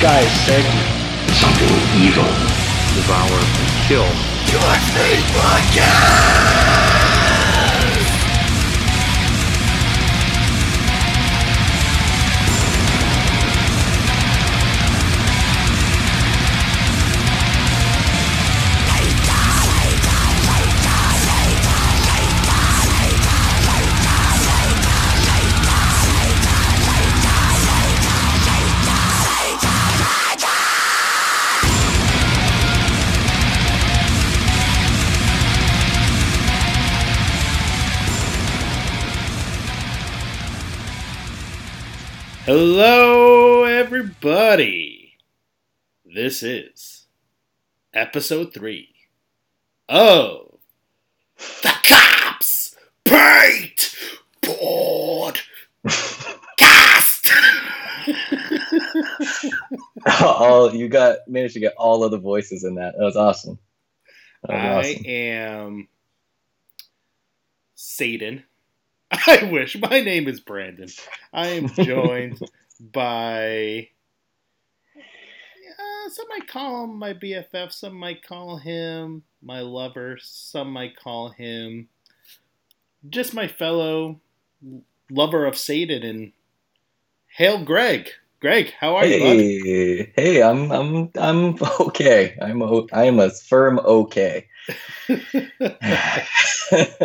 guy is Satan. Something evil. Devour and kill. Hello, everybody. This is episode three of the Corpse Paint Board Cast. all you got managed to get all of the voices in that. That was awesome. That was I awesome. am Satan. I wish my name is Brandon. I am joined by uh, some might call him my BFF, some might call him my lover, some might call him just my fellow lover of Satan and hail Greg. Greg, how are you, bud? Hey, hey, I'm I'm I'm okay. I'm o- I am a firm okay.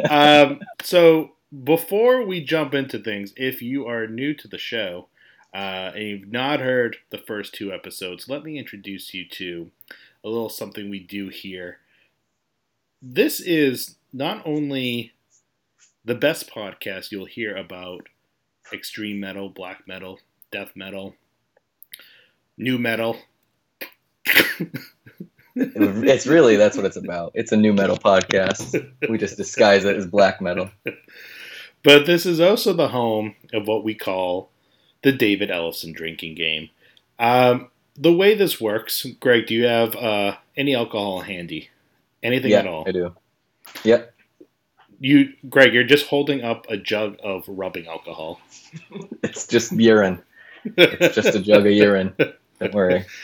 um, so before we jump into things, if you are new to the show uh, and you've not heard the first two episodes, let me introduce you to a little something we do here. This is not only the best podcast you'll hear about extreme metal, black metal, death metal, new metal. it's really that's what it's about. It's a new metal podcast. We just disguise it as black metal. But this is also the home of what we call the David Ellefson drinking game. Um, the way this works, Greg, do you have uh, any alcohol handy? Anything yeah, at all? I do. Yep. You, Greg, you're just holding up a jug of rubbing alcohol. It's just urine. It's just a jug of urine. Don't worry.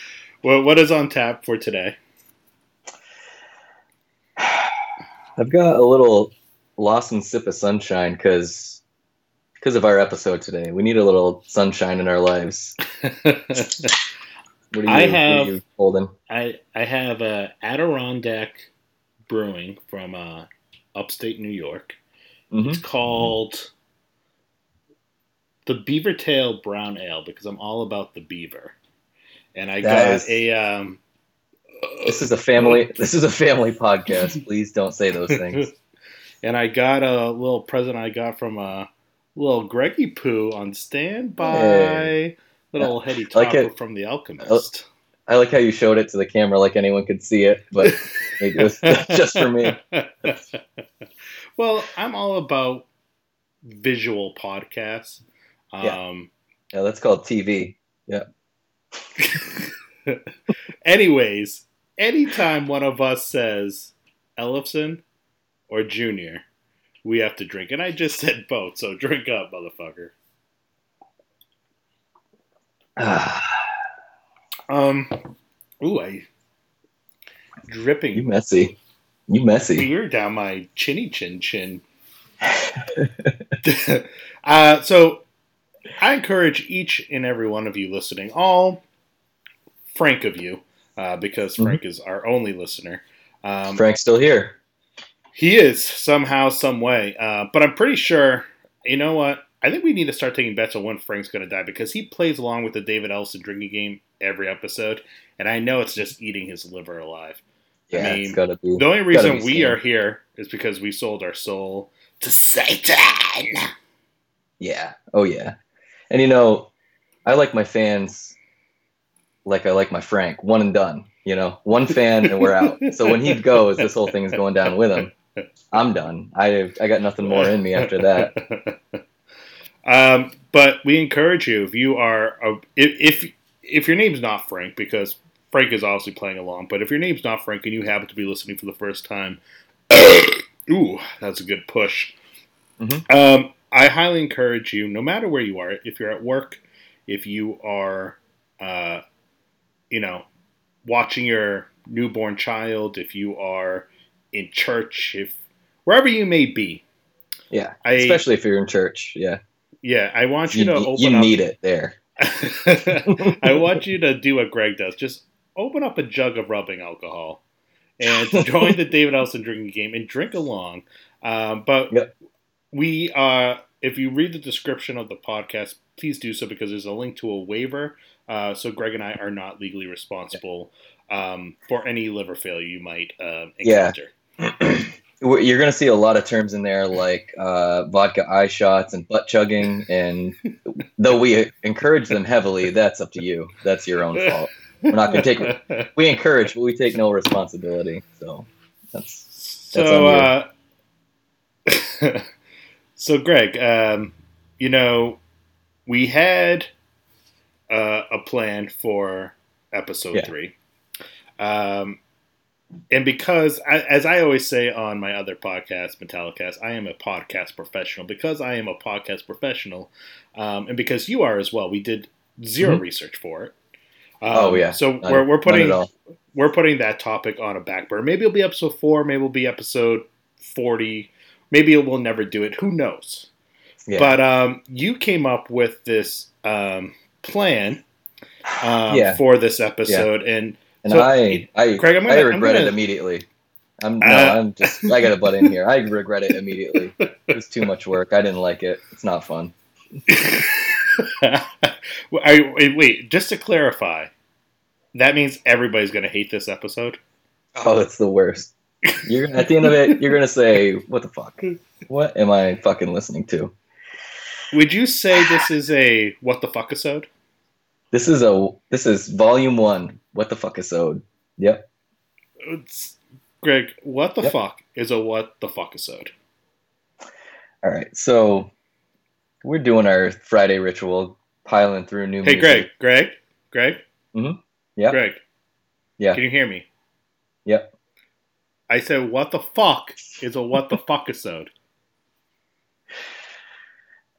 Well, what is on tap for today? I've got a little Lawson sip of sunshine because because of our episode today. We need a little sunshine in our lives. What you, I have- you holding? I I have a Adirondack Brewing from uh, upstate New York. Mhm. It's called the Beaver Tail Brown Ale because I'm all about the beaver. And I That got is- a um, This is a family. This is a family podcast. Please don't say those things. and I got a little present I got from a little Greggy Poo on standby. Hey. Little heady I like topper from the Alchemist. I like how you showed it to the camera like anyone could see it, but it was just for me. well, I'm all about visual podcasts. Yeah. Um, Yeah, that's called TV. Yeah. Anyways, anytime one of us says Ellefson or Junior, we have to drink. And I just said both, so drink up, motherfucker. Um, ooh, I dripping you messy. You messy. beer down my chinny chin chin. uh, so I encourage each and every one of you listening, all Frank of you, uh, because Mhm. Frank is our only listener. Um, Frank's still here. He is somehow, some way. Uh, but I'm pretty sure. You know what? I think we need to start taking bets on when Frank's going to die because he plays along with the David Ellefson drinking game every episode, and I know it's just eating his liver alive. Yeah, I mean, be. The only reason we are here is because we sold our soul to Satan. Yeah. Oh yeah. And you know, I like my fans like I like my Frank. One and done. You know, one fan and we're out. So when he goes, this whole thing is going down with him. I'm done. I I got nothing more in me after that. um, but we encourage you if you are a, if, if if your name's not Frank because Frank is obviously playing along, but if your name's not Frank and you happen to be listening for the first time, ooh, that's a good push. Mhm. Um, I highly encourage you, no matter where you are, if you're at work, if you are uh, you know, watching your newborn child, if you are in church, if wherever you may be. Yeah, I- especially if you're in church. Yeah, Yeah, I want you, you, to open you up. need it there. I want you to do what Greg does. Just open up a jug of rubbing alcohol and join the David Ellefson drinking game and drink along. Um, but Yep. we, uh, if you read the description of the podcast, please do so because there's a link to a waiver. Uh, so Greg and I are not legally responsible um, for any liver failure you might uh, encounter. We're- You're gonna see a lot of terms in there like uh, vodka eye shots and butt chugging, and though we encourage them heavily, that's up to you. That's your own fault. We're not gonna take. We encourage, but we take no responsibility. So that's That's So, uh, so Greg, um, you know, we had uh, a plan for episode Yeah. three, um, and because, as I always say on my other podcast, Metallicast, I am a podcast professional. Because I am a podcast professional, um, and because you are as well, we did 0 Mhm. research for it. Um, Oh, yeah. So None- we're we're putting we're putting that topic on a back burner. Maybe it'll be episode four. Maybe it'll be episode forty. Maybe it will never do it. Who knows? Yeah. But um, you came up with this um, plan um, Yeah. for this episode, and and so, I, I, Craig, I'm gonna- I'm regret it gonna- immediately. I'm no, Uh, I'm just. I got a butt in here. I regret it immediately. It was too much work. I didn't like it. It's not fun. I, wait, just to clarify, that means everybody's going to hate this episode. Oh, it's the worst. You're gonna- at the end of it, you're gonna say, "What the fuck? What am I fucking listening to?" Would you say this is a what the fuck episode? This is a this is volume one. What the fuck episode? Yep. It's, Greg, what the Yep. fuck is a what the fuck episode? All right. So we're doing our Friday ritual, piling through new Hey, music. Greg, Greg, Greg, Mhm. Yeah. Greg, Yeah. can you hear me? Yep. I said, what the fuck is a what the fuck episode?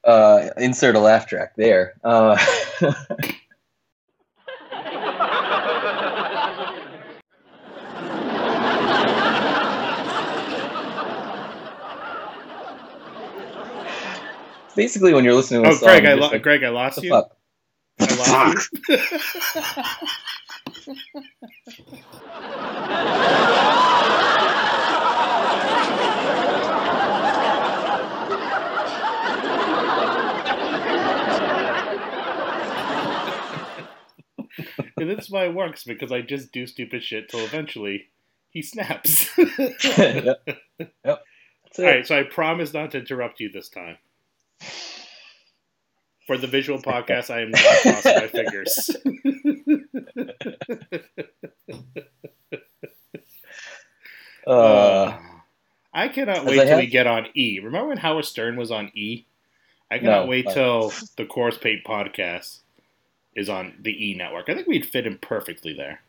Uh, insert a laugh track there. Uh, basically, when you're listening to Oh, song, Greg, I lo- like, Greg, I lost the you. fuck? I lost you. and that's why it works because I just do stupid shit till eventually he snaps. yep. Yep. All right, so I promise not to interrupt you this time. For the visual podcast, I am not crossing my fingers. Uh, I cannot wait I till we get on E. Remember when Howard Stern was on E? I cannot No, wait uh, till the Corpse Paint podcast is on the E network. I think we'd fit in perfectly there.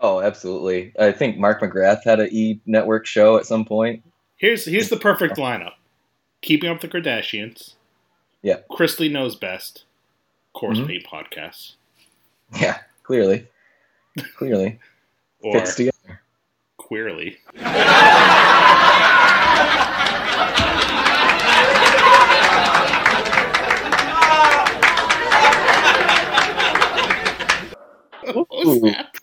oh, absolutely. I think Mark McGrath had an E Network show at some point. Here's here's the perfect lineup: Keeping Up with the Kardashians. Yeah. Chrisley knows best. Corpse Mhm. Paint podcast. Yeah, clearly, clearly Or fits together. queerly. What was that?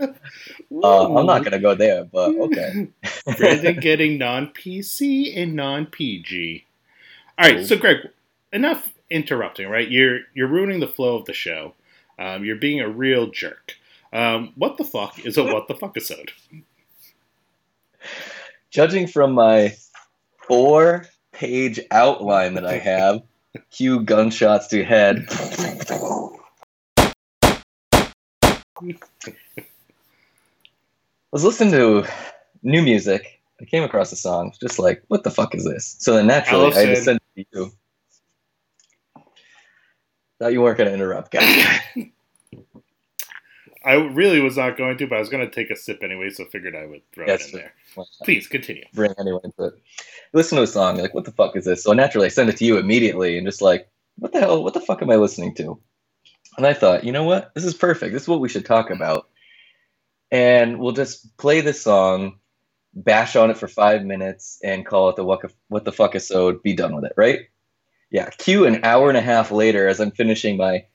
Uh, I'm not gonna go there, but okay. Brandon getting non PC and non PG. All right, so Greg, enough interrupting. Right, you're you're ruining the flow of the show. Um, you're being a real jerk. Um, what the fuck is a what the fuck episode? Judging from my four-page outline that I have, cue gunshots to head. I was listening to new music. I came across a song, just like, what the fuck is this? So then naturally, I just You. Thought you weren't going to interrupt, guys. I really was not going to, but I was going to take a sip anyway, so figured I would throw Yes, it in there. Please continue. bring anyone into it. Listen to a song, like, what the fuck is this? So naturally, I send it to you immediately and just like, what the hell? What the fuck am I listening to? And I thought, you know what? This is perfect. This is what we should talk about. and we'll just play the song, bash on it for five minutes, and call it the what, what the fuck episode. Be done with it, right? Yeah. Cue an hour and a half later as I'm finishing my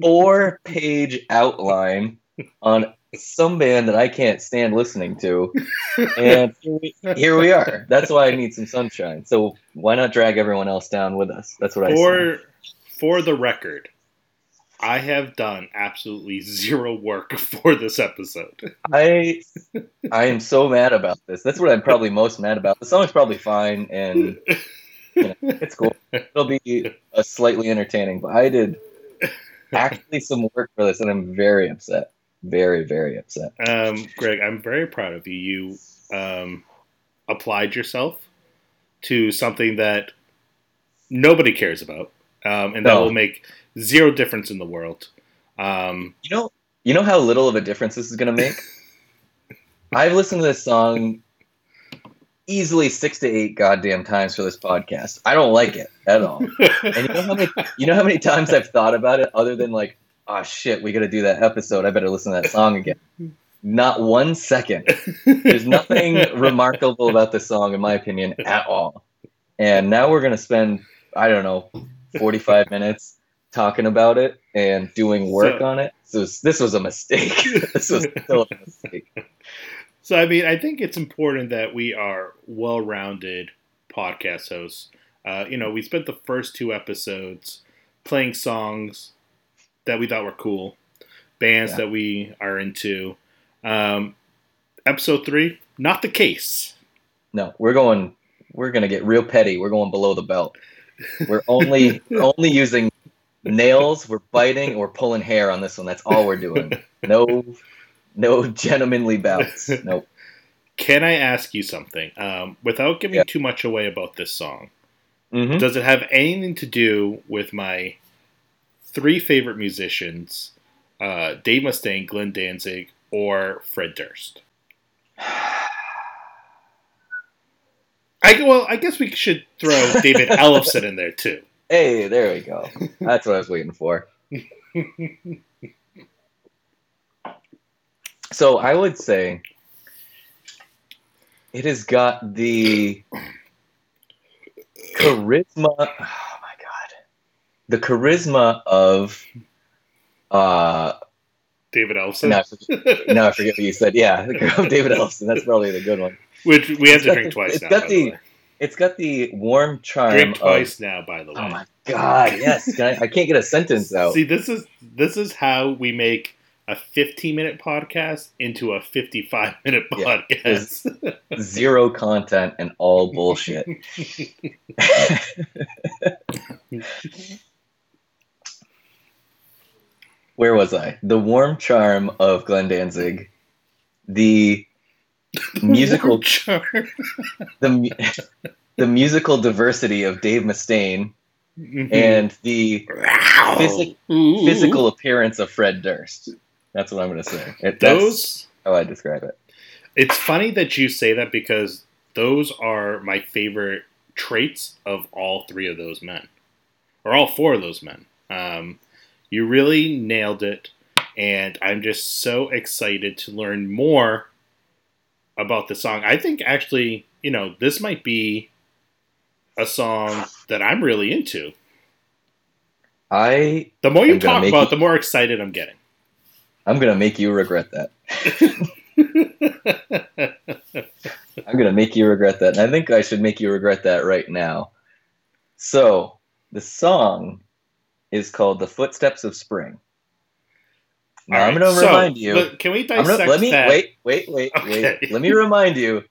four page outline on some band that I can't stand listening to, and here we, are. That's why I need some sunshine. So why not drag everyone else down with us? That's what I say. For for the record, I have done absolutely zero work for this episode. I I am so mad about this. That's what I'm probably most mad about. The song's probably fine and you know, it's cool. It'll be a slightly entertaining, but I did actually some work for this and I'm very upset. Very, very upset. Um, Greg, I'm very proud of you. You um, applied yourself to something that nobody cares about, um, and that No. will make zero difference in the world. Um, You know, you know how little of a difference this is going to make. I've listened to this song easily six to eight goddamn times for this podcast. I don't like it at all. And you know how many, you know how many times I've thought about it, other than like, oh shit, we got to do that episode. I better listen to that song again. Not one second. There's nothing remarkable about this song, in my opinion, at all. And now we're gonna spend, I don't know, 45 minutes talking about it and doing work So- on it. So this was a mistake. this was still a mistake. So, I mean, I think it's important that we are well rounded podcast hosts. Uh, you know, we spent the first two episodes playing songs that we thought were cool, bands Yeah. that we are into. Um, episode three, not the case. No, we're going. We're gonna get real petty. We're going below the belt. We're only we're only using nails. We're biting. We're pulling hair on this one. That's all we're doing. No, no gentlemanly bouts. Nope. Can I ask you something? Um, without giving Yeah. too much away about this song, hmm does it have anything to do with my three favorite musicians, uh, Dave Mustaine, Glenn Danzig, or Fred Durst? I well, I guess we should throw David Ellefson in there too. Hey, there we go. That's what I was waiting for. So I would say it has got the charisma. Oh my god, the charisma of. Uh, David now, I Ellefson, forget, now I forget what you said. Yeah, David Elson. That's probably the good one. which we have It's to drink the- twice it's now. got By the- the way. It's got the warm charm. Drink of- twice now. By the oh way. oh my god! Yes, Can I, I can't get a sentence out. See, this is this is how we make a 15 minute podcast into a 55 minute Yeah, podcast. Zero content and all bullshit. Where was I? The warm charm of Glenn Danzig, the musical, the the musical diversity of Dave Mustaine, Mm-hmm. and the physic- Ooh. physical appearance of Fred Durst. That's what I'm going to say. It, that's those. how I describe it. It's funny that you say that because those are my favorite traits of all three of those men, or all four of those men. Um, you really nailed it, and I'm just so excited to learn more about the song. I think actually, you know, this might be a song that I'm really into. I The more you talk about, you- the more excited I'm getting. I'm going to make you regret that. I'm going to make you regret that. And I think I should make you regret that right now. So, the song is called The Footsteps of Spring. All I'm right, going to so, remind you. Can we dissect gonna, let me that? wait, wait, wait, Okay. wait. Let me remind you.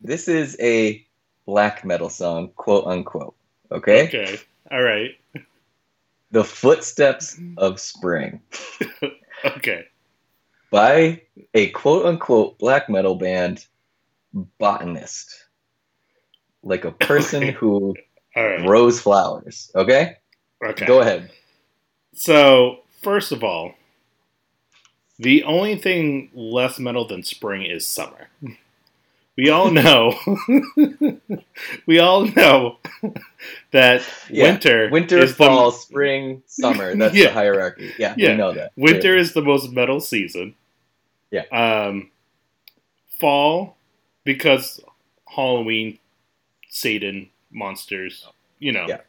This is a black metal song, quote unquote. Okay? Okay. All right. The Footsteps of Spring Okay. by a quote unquote black metal band botanist. Like a person Okay. who right. grows flowers. Okay? Okay. Go ahead. So, first of all, the only thing less metal than spring is summer. We all know. we all know that Yeah, winter Winter, is fall, the spring, summer. That's Yeah. the hierarchy. Yeah, Yeah. we know that. winter is the most metal season. Yeah. Um, fall because Halloween, Satan, monsters, you know. Yeah.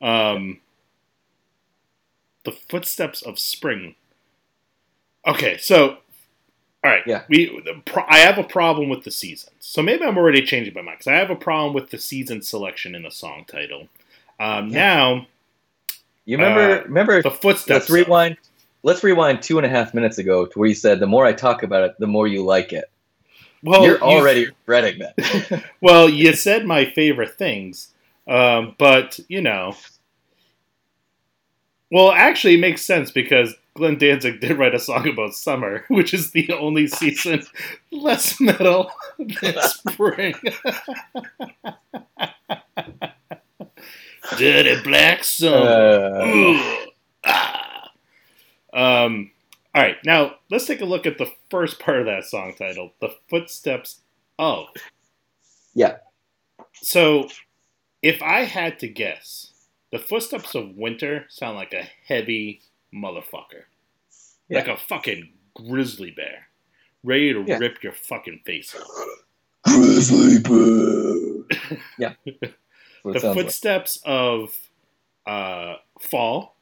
Um, the footsteps of spring. Okay, so all right, Yeah. We the pro- I have a problem with the seasons, so maybe I'm already changing my mind because I have a problem with the season selection in the song title. Um, Yeah. Now You remember? Uh, remember? the footsteps. Let's rewind. Let's rewind two and a half minutes ago to where you said, "The more I talk about it, the more you like it." Well, You're you- already regretting that. Well, you said my favorite things, um, but you know, well, actually, it makes sense because Glenn Danzig did write a song about summer, which is the only season less metal than spring. Dirty black summer. Uh, Ah. Um. All right, now let's take a look at the first part of that song title, "The Footsteps of." Yeah. So, if I had to guess, the footsteps of winter sound like a heavy motherfucker, like a fucking grizzly bear, ready to Yeah. rip your fucking face off. Grizzly bear. yeah. That's what it the sounds like. footsteps of uh, fall.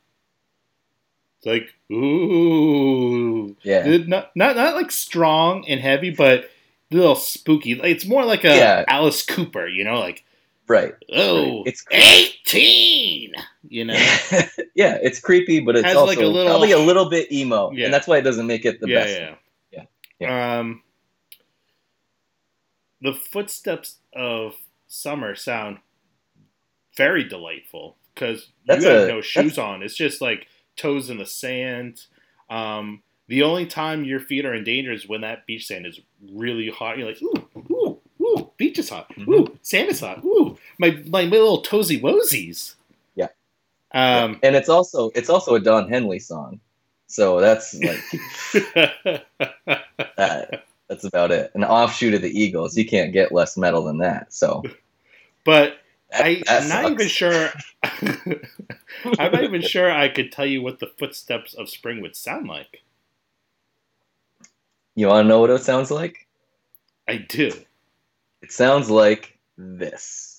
It's like ooh, Yeah. Not not not like strong and heavy, but a little spooky. Like, It's more like a Yeah. Alice Cooper, you know, like Right. oh, It's- eighteen, you know. yeah, it's creepy, but it's Has, also like, a little- probably a little bit emo, Yeah. and that's why it doesn't make it the yeah, best. yeah, Yeah, Yeah. Um, the footsteps of summer sound very delightful because you have a- no shoes on. It's just like toes in the sand. Um, the only time your feet are in danger is when that beach sand is really hot. You're like, ooh, beach is hot. Mhm. Ooh, sand is hot. Ooh, my my little toesy woesies. Yeah. Um, and it's also it's also a Don Henley song, so that's like that. That's about it. An offshoot of the Eagles. You can't get less metal than that. So but that, I, I'm not even sure. I'm not even sure I could tell you what the footsteps of spring would sound like. You want to know what it sounds like? I do. It sounds like this.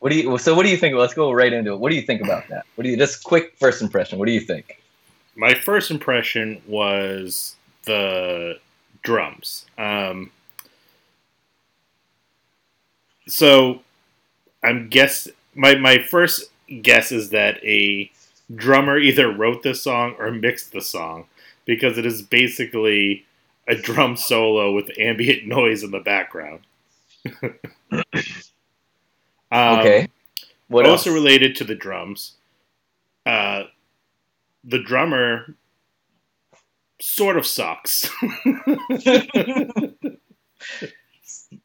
What do you so what do you think? Let's go right into it. What do you think about that? What do you just quick first impression? What do you think? My first impression was the drums. Um, so I'm guess my my first guess is that a drummer either wrote this song or mixed the song because it is basically a drum solo with ambient noise in the background. Um, okay. What also else? related to the drums, uh, the drummer sort of sucks.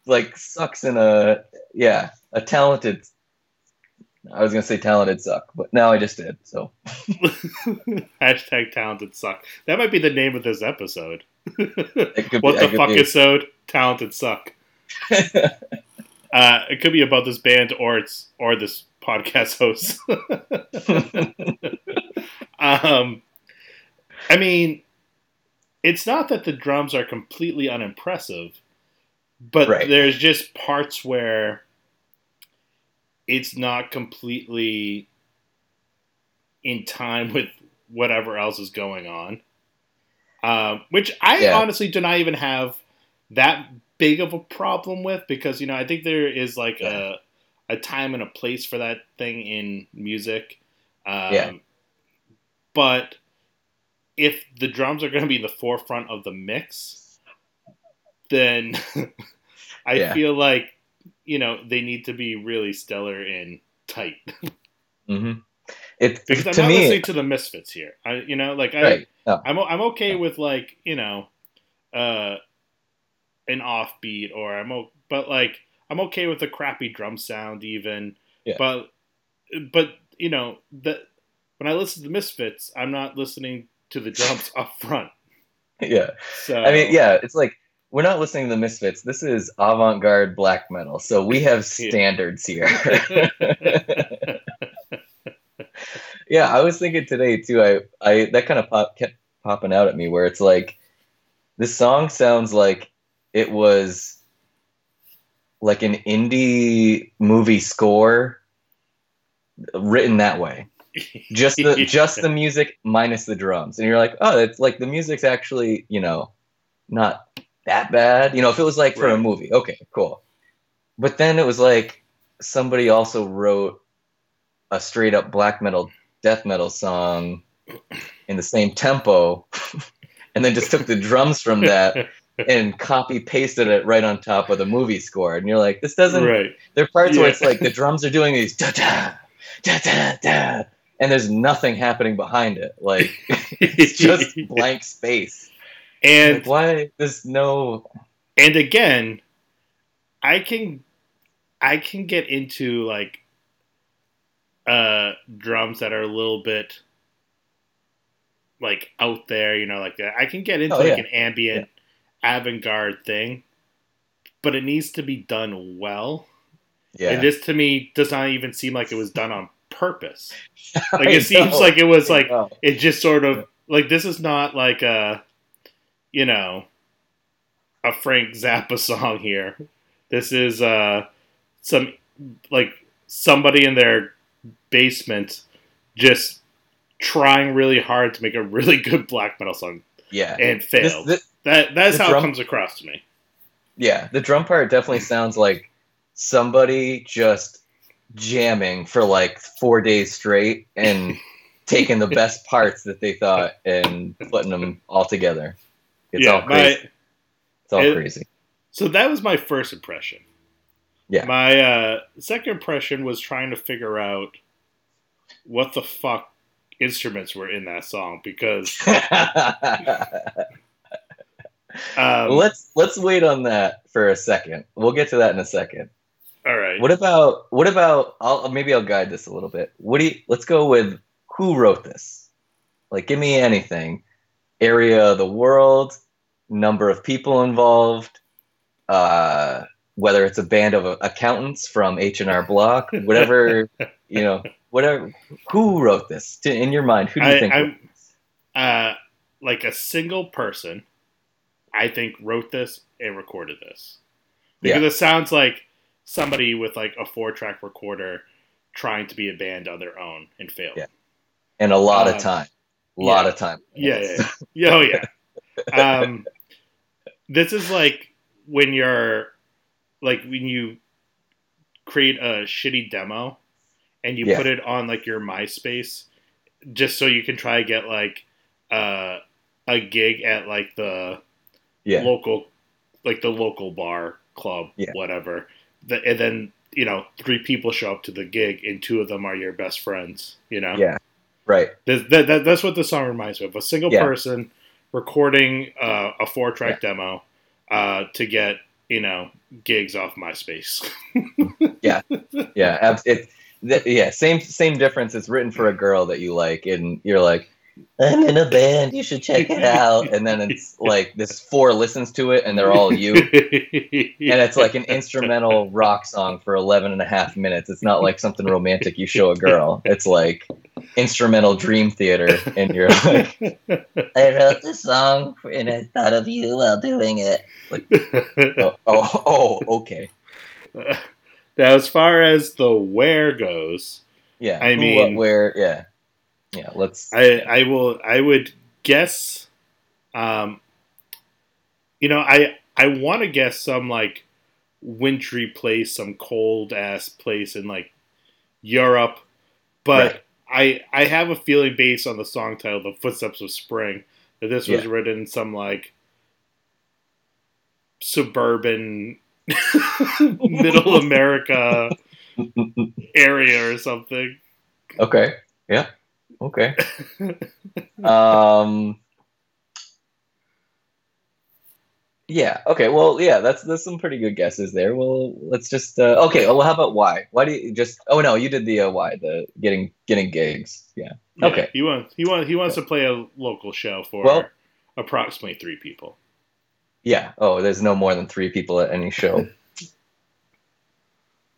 like sucks in a yeah, a talented I was gonna say talented suck, but now I just did. So Hashtag talented suck. That might be the name of this episode. what be, the fuck episode? Talented suck. Uh, it could be about this band or it's or this podcast host. um, I mean, it's not that the drums are completely unimpressive, but Right. there's just parts where it's not completely in time with whatever else is going on. Um, which I Yeah. honestly do not even have that big of a problem with because you know I think there is like a a time and a place for that thing in music. Um, Yeah. But if the drums are going to be in the forefront of the mix, then I Yeah. feel like you know they need to be really stellar and tight hmm It because I'm to not me, listening to the Misfits here. I you know like I right? No. I'm I'm okay with like you know, uh, an offbeat or I'm o- but like I'm okay with a crappy drum sound even. Yeah. But but you know that when I listen to the Misfits, I'm not listening to the drums up front. yeah. So I mean, yeah, it's like we're not listening to the Misfits. This is avant-garde black metal, so we have standards here. yeah, I was thinking today too. I, I that kind of pop, kept popping out at me where it's like this song sounds like it was like an indie movie score written that way. Just the just the music minus the drums. And you're like oh it's like the music's actually you know not that bad. You know if it was like for a movie. Okay cool. But then it was like somebody also wrote a straight up black metal death metal song in the same tempo and then just took the drums from that and copy pasted it right on top of the movie score and you're like this doesn't right. there are parts where it's like the drums are doing these da da da da da, and there's nothing happening behind it. Like it's just blank space. and Like, why? There's no. and again, I can I can get into like uh drums that are a little bit like out there, you know, like that. I can get into Oh, like an ambient avant-garde thing, but it needs to be done well. Yeah. And this to me does not even seem like it was done on purpose. Like it seems like it was like it just sort of like this is not like a you know a Frank Zappa song here. This is uh some like somebody in their basement just trying really hard to make a really good black metal song yeah. and This- this- that that's how drum- it comes across to me. yeah. The drum part definitely sounds like somebody just jamming for like four days straight and taking the best parts that they thought and putting them all together. It's yeah, all crazy. my it's all it- crazy. so that was my first impression. Yeah. My uh, second impression was trying to figure out what the fuck instruments were in that song because um, let's let's wait on that for a second. We'll get to that in a second. all right. What about what about? I'll maybe I'll guide this a little bit. What do you? Let's go with who wrote this. Like, give me anything. Area of the world, number of people involved, uh, whether it's a band of accountants from H and R Block, whatever you know, whatever. Who wrote this? To, in your mind, who do you I- think? I'm- wrote this? uh, like a single person. I think wrote this and recorded this because Yeah. it sounds like somebody with like a four track recorder trying to be a band on their own and failed. Yeah. and a lot Uh, of time, a lot yeah. of time. Yeah, yeah, yeah. Oh, yeah. Um, this is like when you're like when you create a shitty demo and you Yeah. put it on like your MySpace just so you can try to get like uh, a gig at like the yeah, local like the local bar club Yeah. whatever the, and then you know three people show up to the gig and two of them are your best friends you know Yeah. right. That, that, that's what the song reminds me of a single Yeah. person recording uh, a four track demo uh, to get you know gigs off myspace Yeah, Yeah. it, yeah, same same difference. It's written for a girl that you like, and you're like, I'm in a band. You should check it out. And then it's like this four listens to it, and they're all you. and it's like an instrumental rock song for 11 and a half minutes. It's not like something romantic you show a girl. It's like instrumental dream theater, and you're like, I wrote this song and I thought of you while doing it. Oh, oh, oh okay. now as far as the where goes Yeah. I mean- what, where, yeah. Yeah, let's. I I will I would guess um you know I I want to guess some like wintry place some cold ass place in like Europe but I I have a feeling based on the song title The Footsteps of Spring that this was Yeah. written in some like suburban middle America area or something Okay. Yeah. Okay. um. Yeah. Okay. Well, yeah. That's there's some pretty good guesses there. Well, let's just. Uh, okay. Well, how about why? Why do you just? Oh no, you did the uh, why the getting getting gigs. Yeah. Yeah, Okay. He wants he wants he wants to play a local show for Well- approximately three people. Yeah. Oh, there's no more than three people at any show.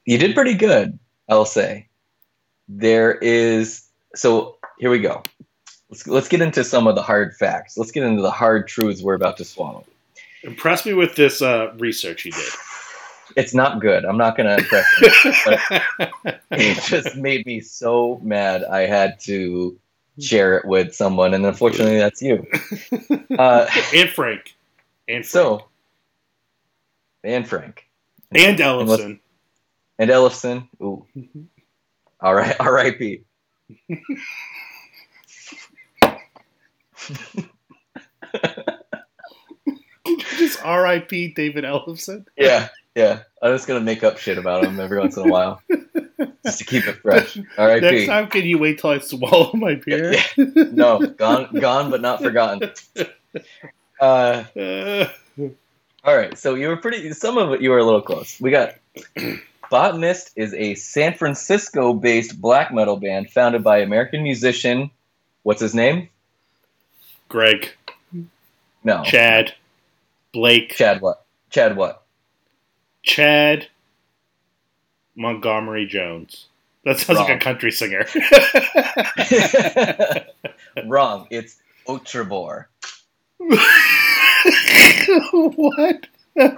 you did pretty good, I'll say. There is so here we go. Let's let's get into some of the hard facts. Let's get into the hard truths we're about to swallow. Impress me with this uh, research you did. It's not good. I'm not gonna impress you. it just made me so mad. I had to share it with someone, and unfortunately, that's you. Uh, and Frank. And Frank. so, and Frank. and Ellefson. And Ellefson. Ooh. All right. R.I.P. Just R.I.P. David Ellefson. Yeah. Yeah. I'm just gonna make up shit about him every once in a while, just to keep it fresh. Next R.I.P. time, can you wait till I swallow my beer? No, gone, gone, but not forgotten. Uh, Uh, all right. So you were pretty. Some of it you were a little close. We got. Botanist is a San Francisco-based black metal band founded by American musician. What's his name? Greg, No. Chad, Blake, Chad what? Chad what? Chad Montgomery Jones. That sounds like a country singer. Wrong. It's Otrebor, what?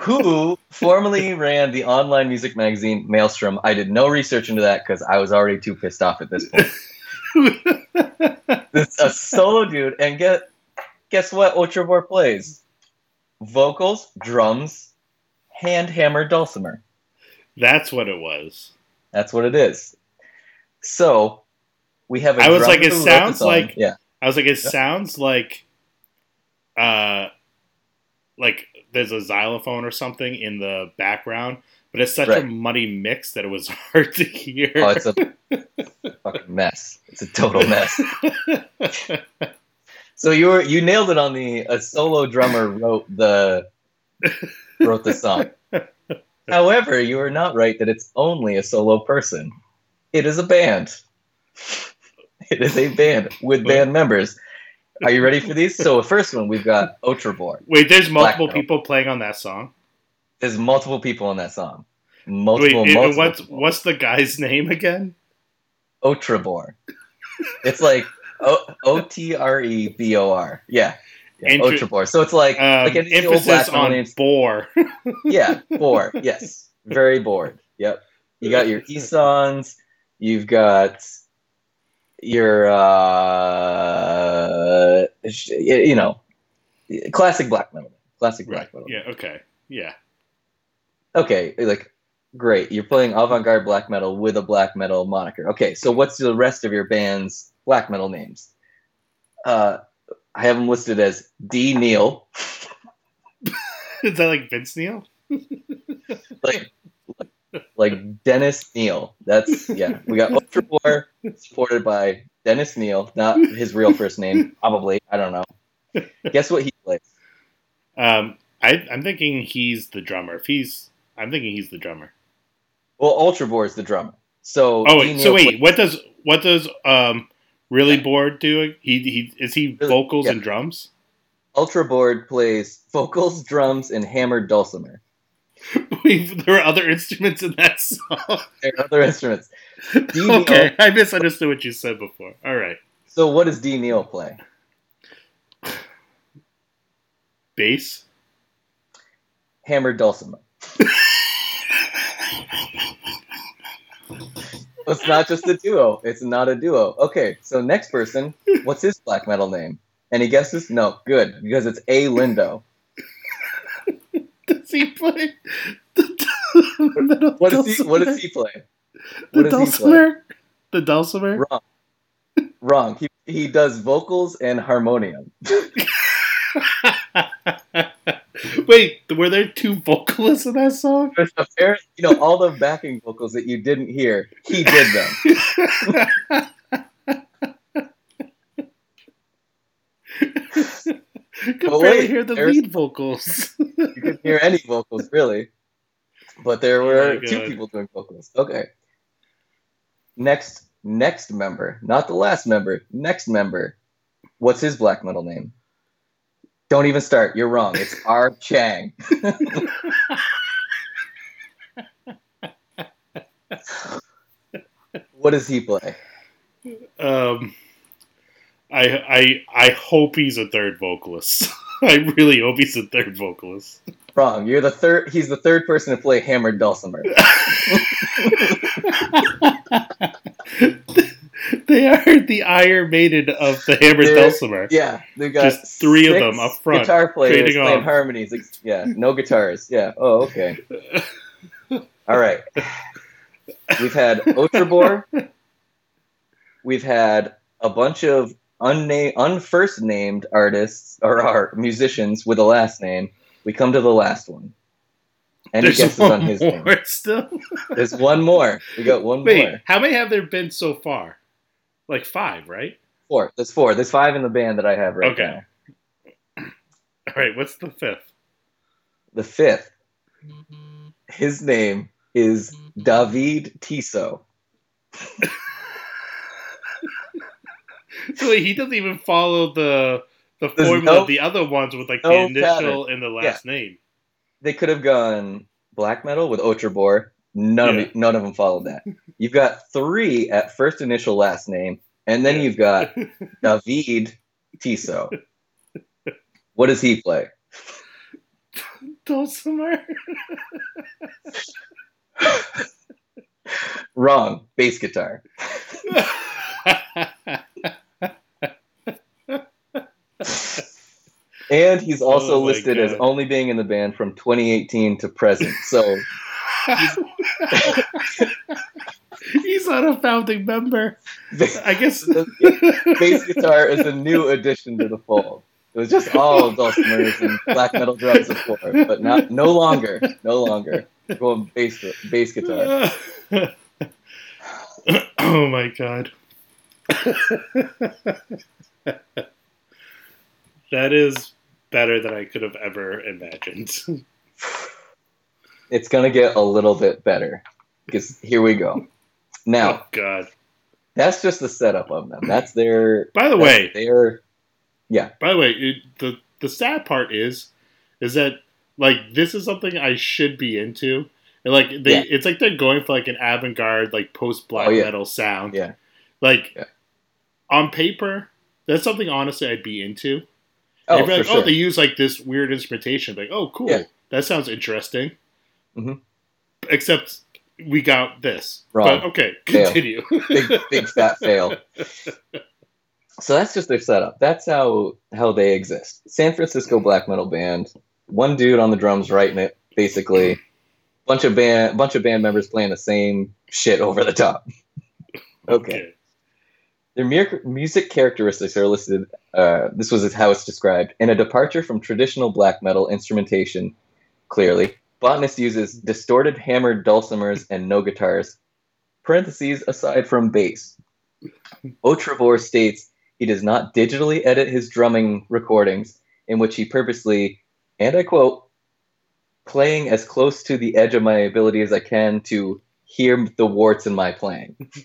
Who formerly ran the online music magazine Maelstrom. I did no research into that because I was already too pissed off at this point. It's a solo dude, and get guess what? Otrebor plays vocals, drums, hand hammer, dulcimer. That's what it was. That's what it is. So we have. A I was like, it sounds like- yeah, I was like, it Yeah. sounds like, uh, like there's a xylophone or something in the background, but it's such a muddy mix that it was hard to hear. oh, it's a fucking mess. It's a total mess. So you were you nailed it on the a solo drummer wrote the wrote the song. However, you are not right that it's only a solo person. It is a band. It is a band with band members. Are you ready for these? So the first one we've got Otrebor. Wait, there's multiple people playing on that song. There's multiple people on that song. Wait, Multiple, and multiple. what's people. what's the guy's name again? Otrebor. It's like O T R E B O R. Yeah. Yeah, So it's like Um, like any emphasis on names. bore. Yeah, bore. Yes, very bored. Yep. You got your Isons. You've got your uh, you know, classic black metal. Classic black right. metal. Yeah. Okay. Yeah. Okay, like great. You're playing avant-garde black metal with a black metal moniker. Okay, so what's the rest of your band's black metal names? Uh, I have them listed as D Neil, Is that like Vince Neil? like like Dennis Neal. That's yeah. We got Ultra War supported by Dennis Neal, not his real first name, probably. I don't know. Guess what he plays? Um, I, I'm thinking he's the drummer. If he's, I'm thinking he's the drummer. Well, Ultra War is the drummer. So Oh, wait, so wait, what does what does um really bored do? He he is he Really- vocals yeah. and drums? Ultra Board plays vocals, drums, and hammered dulcimer. Wait, there are other instruments in that song. There are other instruments. D. Okay, I misunderstood what you said before. All right, So what does D. Neil play? bass. Hammered dulcimer. It's not just a duo. It's not a duo. Okay, so next person, what's his black metal name? Any guesses? No, good, because it's A. Lindo. Does he play the What does he? What does he play? The What does he play? dulcimer. The dulcimer. Wrong. Wrong. He he does vocals and harmonium. Wait, were there two vocalists in that song? Apparently, you know, all the backing vocals that you didn't hear, he did them. Could Oh, barely wait, hear the lead vocals. You couldn't hear any vocals really, but there were Oh my two people doing vocals. Okay. Next, next member, not the last member. Next member. What's his black metal name? Don't even start. You're wrong. It's R. Chang. what does he play? um, I I I hope he's a third vocalist. I really hope he's a third vocalist. Wrong. You're the third. He's the third person to play hammered dulcimer. they are the Iron Maiden of the Hammer They're- Dulcimer. Yeah, they've got Just three of them up front, Guitar players playing off. harmonies. Yeah, no guitars. Yeah. Oh, okay. All right. We've had Otrebor. We've had a bunch of unnamed, unfirst named artists or art musicians with a last name. We come to the last one. Any There's guesses one on his more name? still. There's one more. We got one Wait, more. how many have there been so far? Like five, right? Four. There's four. There's five in the band that I have right Okay. now. All right, what's the fifth? The fifth. His name is David Tiso. So wait, he doesn't even follow the the There's formula no- of the other ones with like no the initial pattern. and the last name. They could have gone black metal with Otrebor. None Yeah. of none of them followed that. You've got three at first initial last name, and then Yeah. you've got David Tiso. What does he play? Dulcimer. Wrong. Bass guitar. And he's oh also Oh my listed as only being in the band from 2018 to present. So He's not a founding member. I guess. bass guitar is a new addition to the fold. It was just all dulcimers and black metal drums before, but not no longer, no longer. We're Going bass bass guitar. oh my god. That is better than I could have ever imagined. It's gonna get a little bit better because here we go. Now oh god. that's just the setup of them. That's their. By the way, their. by the way, it, the the sad part is is that like this is something I should be into. And like they Yeah. it's like they're going for like an avant-garde like post black Oh, yeah. metal sound. Yeah. Like Yeah. on paper, that's something honestly I'd be into. Oh, be like, oh, sure. they use like this weird instrumentation. Like, oh, cool. Yeah. That sounds interesting. Mhm. Except we got this. Wrong. But okay, continue. big big fat fail. So that's just their setup. That's how how they exist. San Francisco black metal band. One dude on the drums writing it, basically. Bunch of band bunch of band members playing the same shit over the top. Okay. Their mu- music characteristics are listed. Uh, this was how it's described in a departure from traditional black metal instrumentation. Clearly, Botanist uses distorted hammered dulcimers and no guitars. Parentheses aside from bass. Otrebor states he does not digitally edit his drumming recordings, in which he purposely, and I quote, playing as close to the edge of my ability as I can to hear the warts in my playing.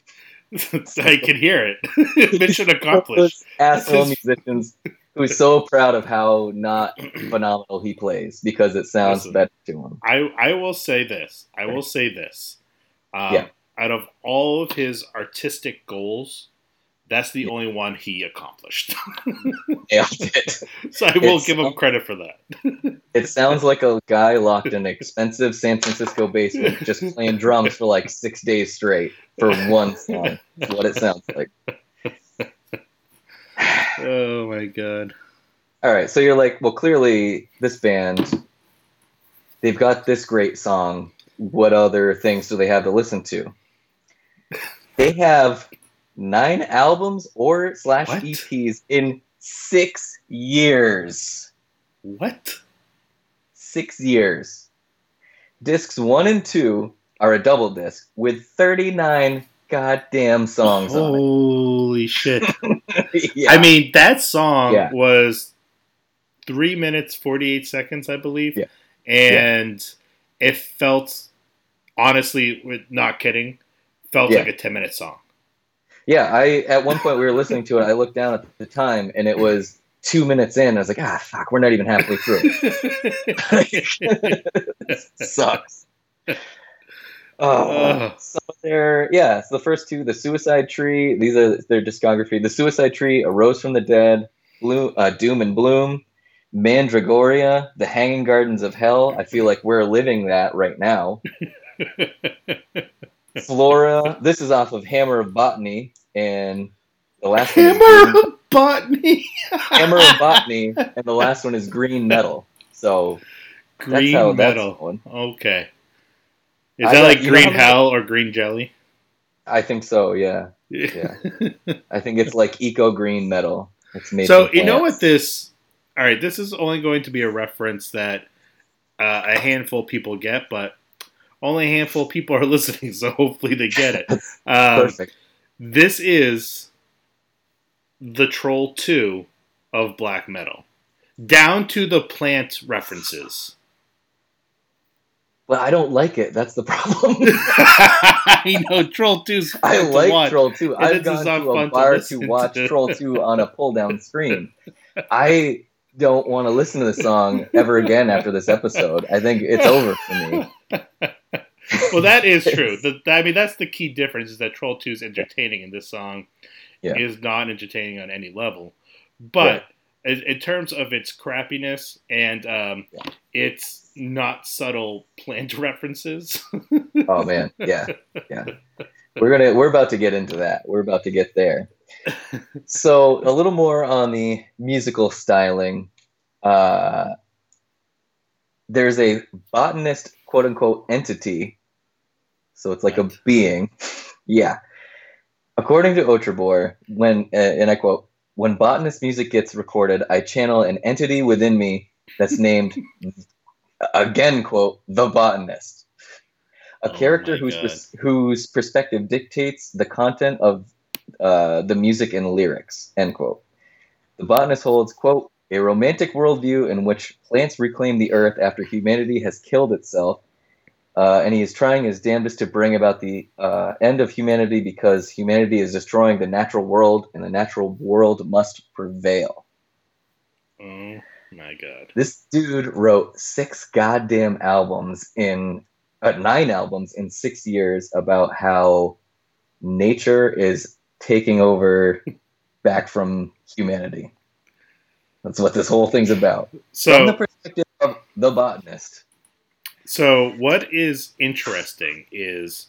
I can hear it. Mission accomplished. Asshole musicians who's so proud of how not phenomenal he plays because it sounds Listen. better to him. I I will say this. I will say this. Um, Yeah. Out of all of his artistic goals, that's the only one he accomplished. It. so I will It's- give him credit for that. It sounds like a guy locked in an expensive San Francisco basement just playing drums for like six days straight for one song. That's what it sounds like. oh my god. All right, so you're like, well, clearly this band, they've got this great song. What other things do they have to listen to? They have nine albums or slash What? EPs in six years. What? Six years. Discs one and two are a double disc with 39 goddamn songs on Holy shit. yeah. I mean, that song Yeah. was three minutes, 48 seconds, I believe. Yeah. And it felt, honestly, with not kidding, felt like a 10 minute song. Yeah, I at one point we were listening to it. I looked down at the time, and it was two minutes in. I was like, ah, fuck, we're not even halfway through. Sucks. Oh, so they're yeah. So the first two, the Suicide Tree. These are their discography. The Suicide Tree, Arose from the Dead, Bloom, uh, Doom and Bloom, Mandragoria, The Hanging Gardens of Hell. I feel like we're living that right now. Flora. This is off of Hammer of Botany, and the last one is Hammer Green- of Botany. Hammer of Botany, and the last one is Green Metal. So that's Green how metal. that's going. Okay. Is I that like green hell or green jelly? I think so. Yeah, Yeah. I think it's like eco green metal. It's made. so you know what this? All right, this is only going to be a reference that uh, a handful of people get, but only a handful of people are listening, so hopefully they get it. Um, Perfect. this is the Troll Two of black metal, down to the plant references. But I don't like it. That's the problem. I know Troll fun I to like. Troll 2. And I've gone to a to bar to, listen watch to. Troll 2 on a pull down screen. I don't want to listen to the song ever again after this episode. I think it's over for me. Well, that is true. The, I mean, that's the key difference is that Troll 2 is entertaining and this song Yeah. is not entertaining on any level. But in, in terms of its crappiness and um, Yeah. its not subtle plant references, Oh man, yeah, yeah. We're gonna we're about to get into that. We're about to get there. So a little more on the musical styling. Uh, there's a botanist quote unquote entity. So it's like a being. Yeah. According to Otrebor, when uh, and I quote, when botanist music gets recorded, I channel an entity within me that's named again quote the botanist a Oh character whose pers- whose perspective dictates the content of uh, the music and lyrics end quote the botanist holds quote a romantic worldview in which plants reclaim the earth after humanity has killed itself uh, and he is trying his damnedest to bring about the uh, end of humanity because humanity is destroying the natural world and the natural world must prevail oh my god. this dude wrote six goddamn albums in uh, nine albums in six years about how nature is taking over back from humanity. That's what this whole thing's about. From the perspective of the botanist. So what is interesting is,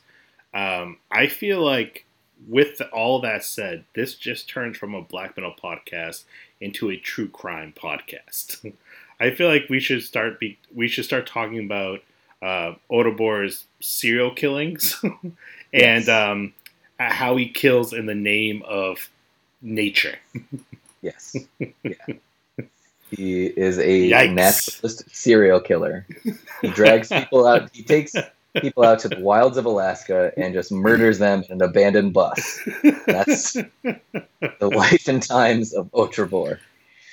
um, I feel like with all that said, this just turns from a black metal podcast into a true crime podcast. I feel like we should start be we should start talking about uh, Otrebor's serial killings and Yes. um, how he kills in the name of nature. Yes. Yeah. He is a Yikes. naturalist serial killer. He drags people out. He takes people out to the wilds of Alaska and just murders them in an abandoned bus. That's the life and times of Otrebor.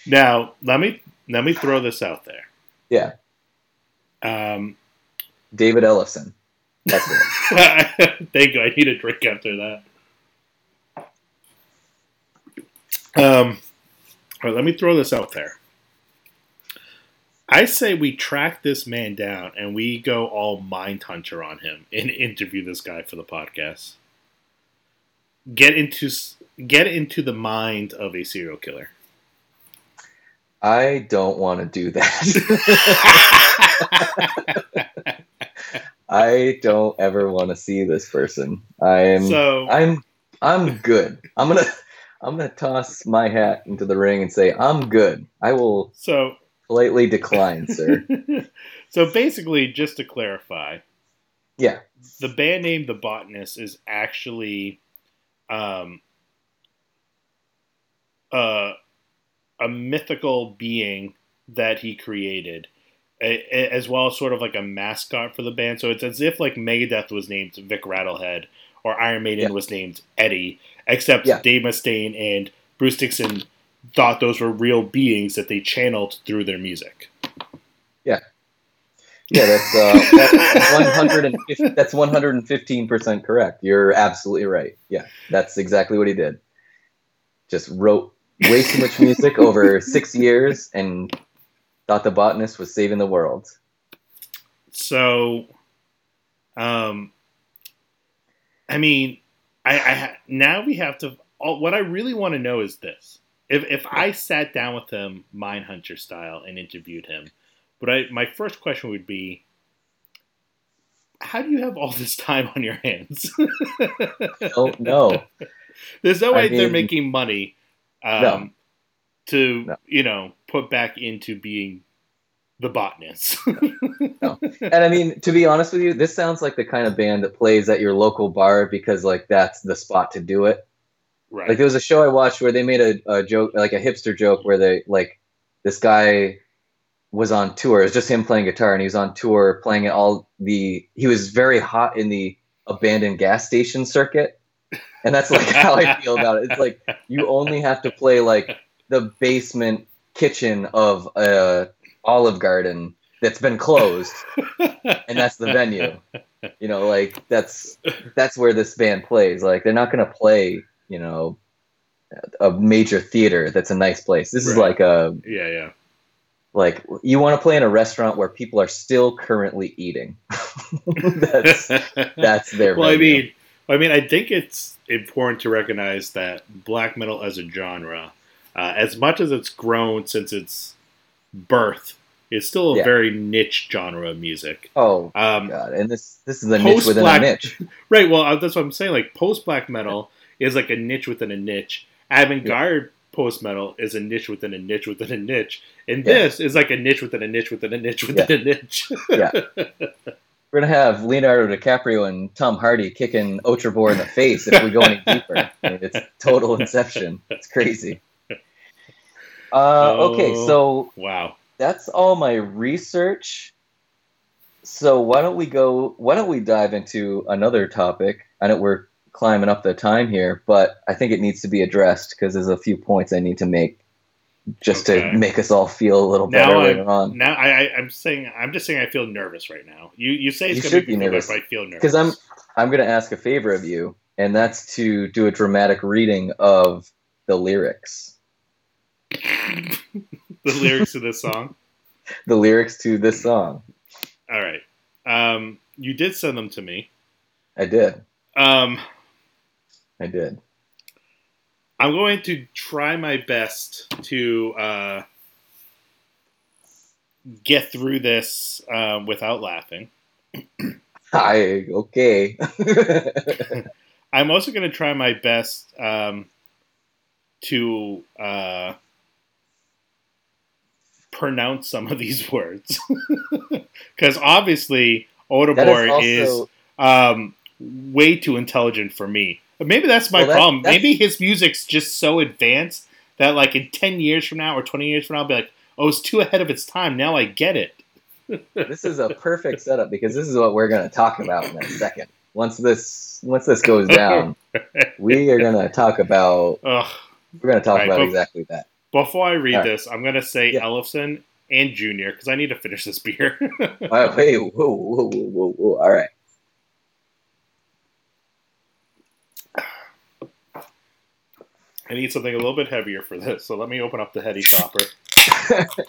Now, let me let me throw this out there. Yeah. Um, David Ellison. That's it. thank you. I need a drink after that. Um, all right, let me throw this out there. I say we track this man down and we go all mind hunter on him and interview this guy for the podcast. Get into get into the mind of a serial killer. I don't want to do that. I don't ever want to see this person. I'm so I'm I'm good. I'm gonna I'm gonna toss my hat into the ring and say I'm good. I will so politely decline, sir. so basically, just to clarify, Yeah. the band name The Botanist is actually um, uh, a mythical being that he created, a- a- as well as sort of like a mascot for the band. So it's as if like Megadeth was named Vic Rattlehead or Iron Maiden Yeah. was named Eddie, except Yeah. Dave Mustaine and Bruce Dixon thought those were real beings that they channeled through their music. Yeah, Yeah, that's uh, that's one hundred and that's one hundred and fifteen percent correct. You're absolutely right. Yeah, that's exactly what he did. Just wrote way too much music over six years and thought the botanist was saving the world. So, um, I mean, I, I ha- now we have to. All, what I really want to know is this: if if I sat down with him, Mindhunter style, and interviewed him, but I my first question would be, how do you have all this time on your hands? Oh no, There's no I way they're making money um, No. to No. you know put back into being the botanist. and I mean to be honest with you, this sounds like the kind of band that plays at your local bar because like that's the spot to do it. Right. Like there was a show I watched where they made a, a joke, like a hipster joke, where they like this guy was on tour. It was just him playing guitar, and he was on tour playing at all the. He was very hot in the abandoned gas station circuit, and that's like how I feel about it. It's like you only have to play like the basement kitchen of a Olive Garden that's been closed, and that's the venue. You know, like that's that's where this band plays. Like they're not gonna play, you know, a major theater that's a nice place. This is like a yeah, yeah. like you want to play in a restaurant where people are still currently eating. that's that's their. well, I mean, I mean, I think it's important to recognize that black metal as a genre, uh, as much as it's grown since its birth, is still a Yeah. very niche genre of music. oh Um, god, and this this is a niche within a niche. Right. Well, uh, that's what I'm saying. Like post black metal is like a niche within a niche. Avant garde post metal is a niche within a niche within a niche, and Yeah. this is like a niche within a niche within a niche within a niche. We're gonna have Leonardo DiCaprio and Tom Hardy kicking Otrebor in the face if we go any deeper. I mean, it's total inception. It's crazy. Uh, okay, Oh. so wow. that's all my research. So why don't we go? Why don't we dive into another topic? I know we're climbing up the time here, but I think it needs to be addressed because there's a few points I need to make just Okay. to make us all feel a little better Now later I'm on. now I, I I'm saying I'm just saying I feel nervous right now. You you say it's You gonna should make be nervous. but I feel nervous Because I'm I'm gonna ask a favor of you, and that's to do a dramatic reading of the lyrics, the lyrics to this song. the lyrics to this song. All right. Um, you did send them to me. I did, Um, I did. I'm going to try my best to uh, get through this um, without laughing. I okay. I'm also going to try my best um, to uh, pronounce some of these words because obviously that Otrebor is is, um, way too intelligent for me. But maybe that's my Well, that- problem. that's- Maybe his music's just so advanced that, like, in ten years from now or twenty years from now, I'll be like, "Oh, it's too ahead of its time." Now I get it. this is a perfect setup because this is what we're going to talk about in a second. Once this once this goes down, we are going to talk about Ugh. we're going to talk Right, about exactly that. Before I read right. this, I'm gonna say Yeah. Ellefson and Junior because I need to finish this beer. All right, wait, whoa, whoa, whoa, whoa, whoa. All right. I need something a little bit heavier for this, so let me open up the heady topper.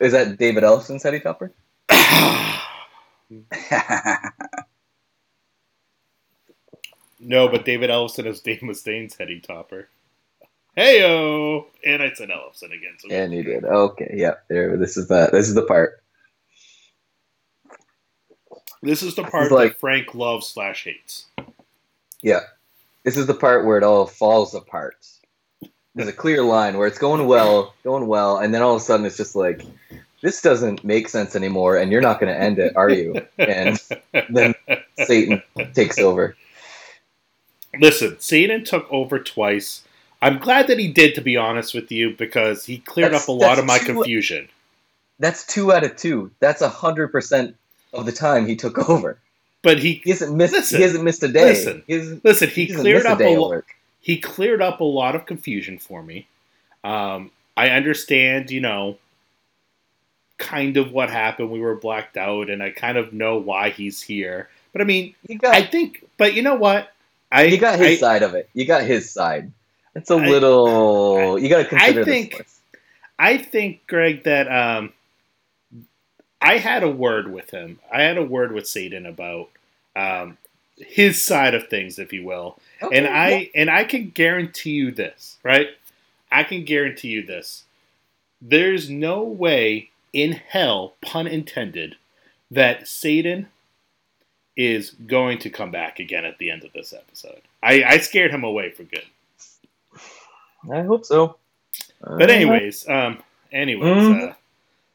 Is that David Ellison's Heady Topper? no, but David Ellison is Dave Mustaine's heady topper. Heyo! And I said Ellison again. So and you did. Okay, yeah. There. This is the this is the part. This is the part is like- that Frank loves slash hates. Yeah. This is the part where it all falls apart. There's a clear line where it's going well, going well, and then all of a sudden it's just like, this doesn't make sense anymore, and you're not going to end it, are you? And then Satan takes over. Listen, Satan took over twice. I'm glad that he did, to be honest with you, because he cleared That's- up a lot of my two- confusion. That's two out of two. That's a hundred percent of the time he took over. But he He hasn't missed. Listen, he hasn't missed a day. listen. He listen. He, he cleared up a, a lot. He cleared up a lot of confusion for me. Um, I understand, you know, kind of what happened. We were blacked out, and I kind of know why he's here. But I mean, got. I think, but you know what? I you got his I, side of it. You got his side. It's a I- little. you got to consider think- this. I think, Greg, that um, I had a word with him. I had a word with Satan about um, his side of things, if you will. Okay, and I yeah. and I can guarantee you this, right? I can guarantee you this. There's no way in hell, pun intended, that Satan is going to come back again at the end of this episode. I, I scared him away for good. I hope so. But anyways, um, anyways, Mhm. uh,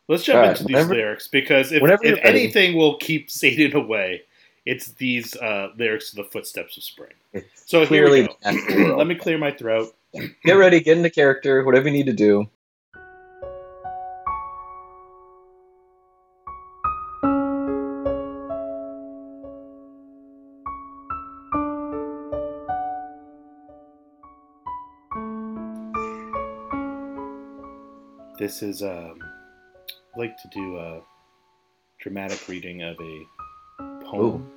let's jump right, into these whenever- lyrics because if, if anything will keep Satan away, it's these uh, lyrics to the footsteps of spring. It's So clearly here we that's the go. world. Let me clear my throat. get ready, get into character, whatever you need to do. This is um, I'd like to do a dramatic reading of a poem.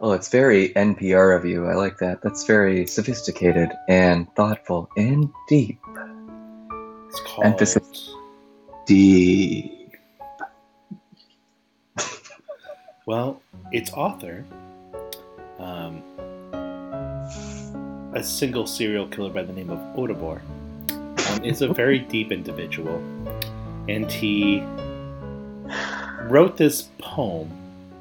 Oh, it's very NPR of you. I like that. That's very sophisticated and thoughtful and deep. It's called Emphasis. Deep. Well, its author, um, a single serial killer by the name of Otrebor, um, is a very deep individual, and he wrote this poem.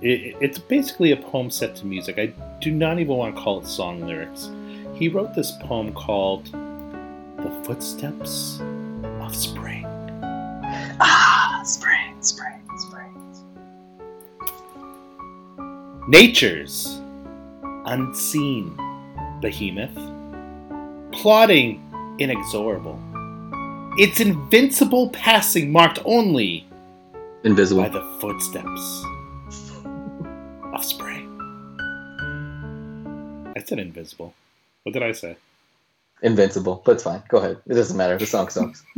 It, it's basically a poem set to music. I do not even want to call it song lyrics. He wrote this poem called "The Footsteps of Spring." Ah, spring, spring, spring. Nature's unseen behemoth, plodding inexorable, its invincible passing marked only Invisible. by the footsteps said invisible. What did I say? Invincible, but it's fine. Go ahead. It doesn't matter. The song sucks.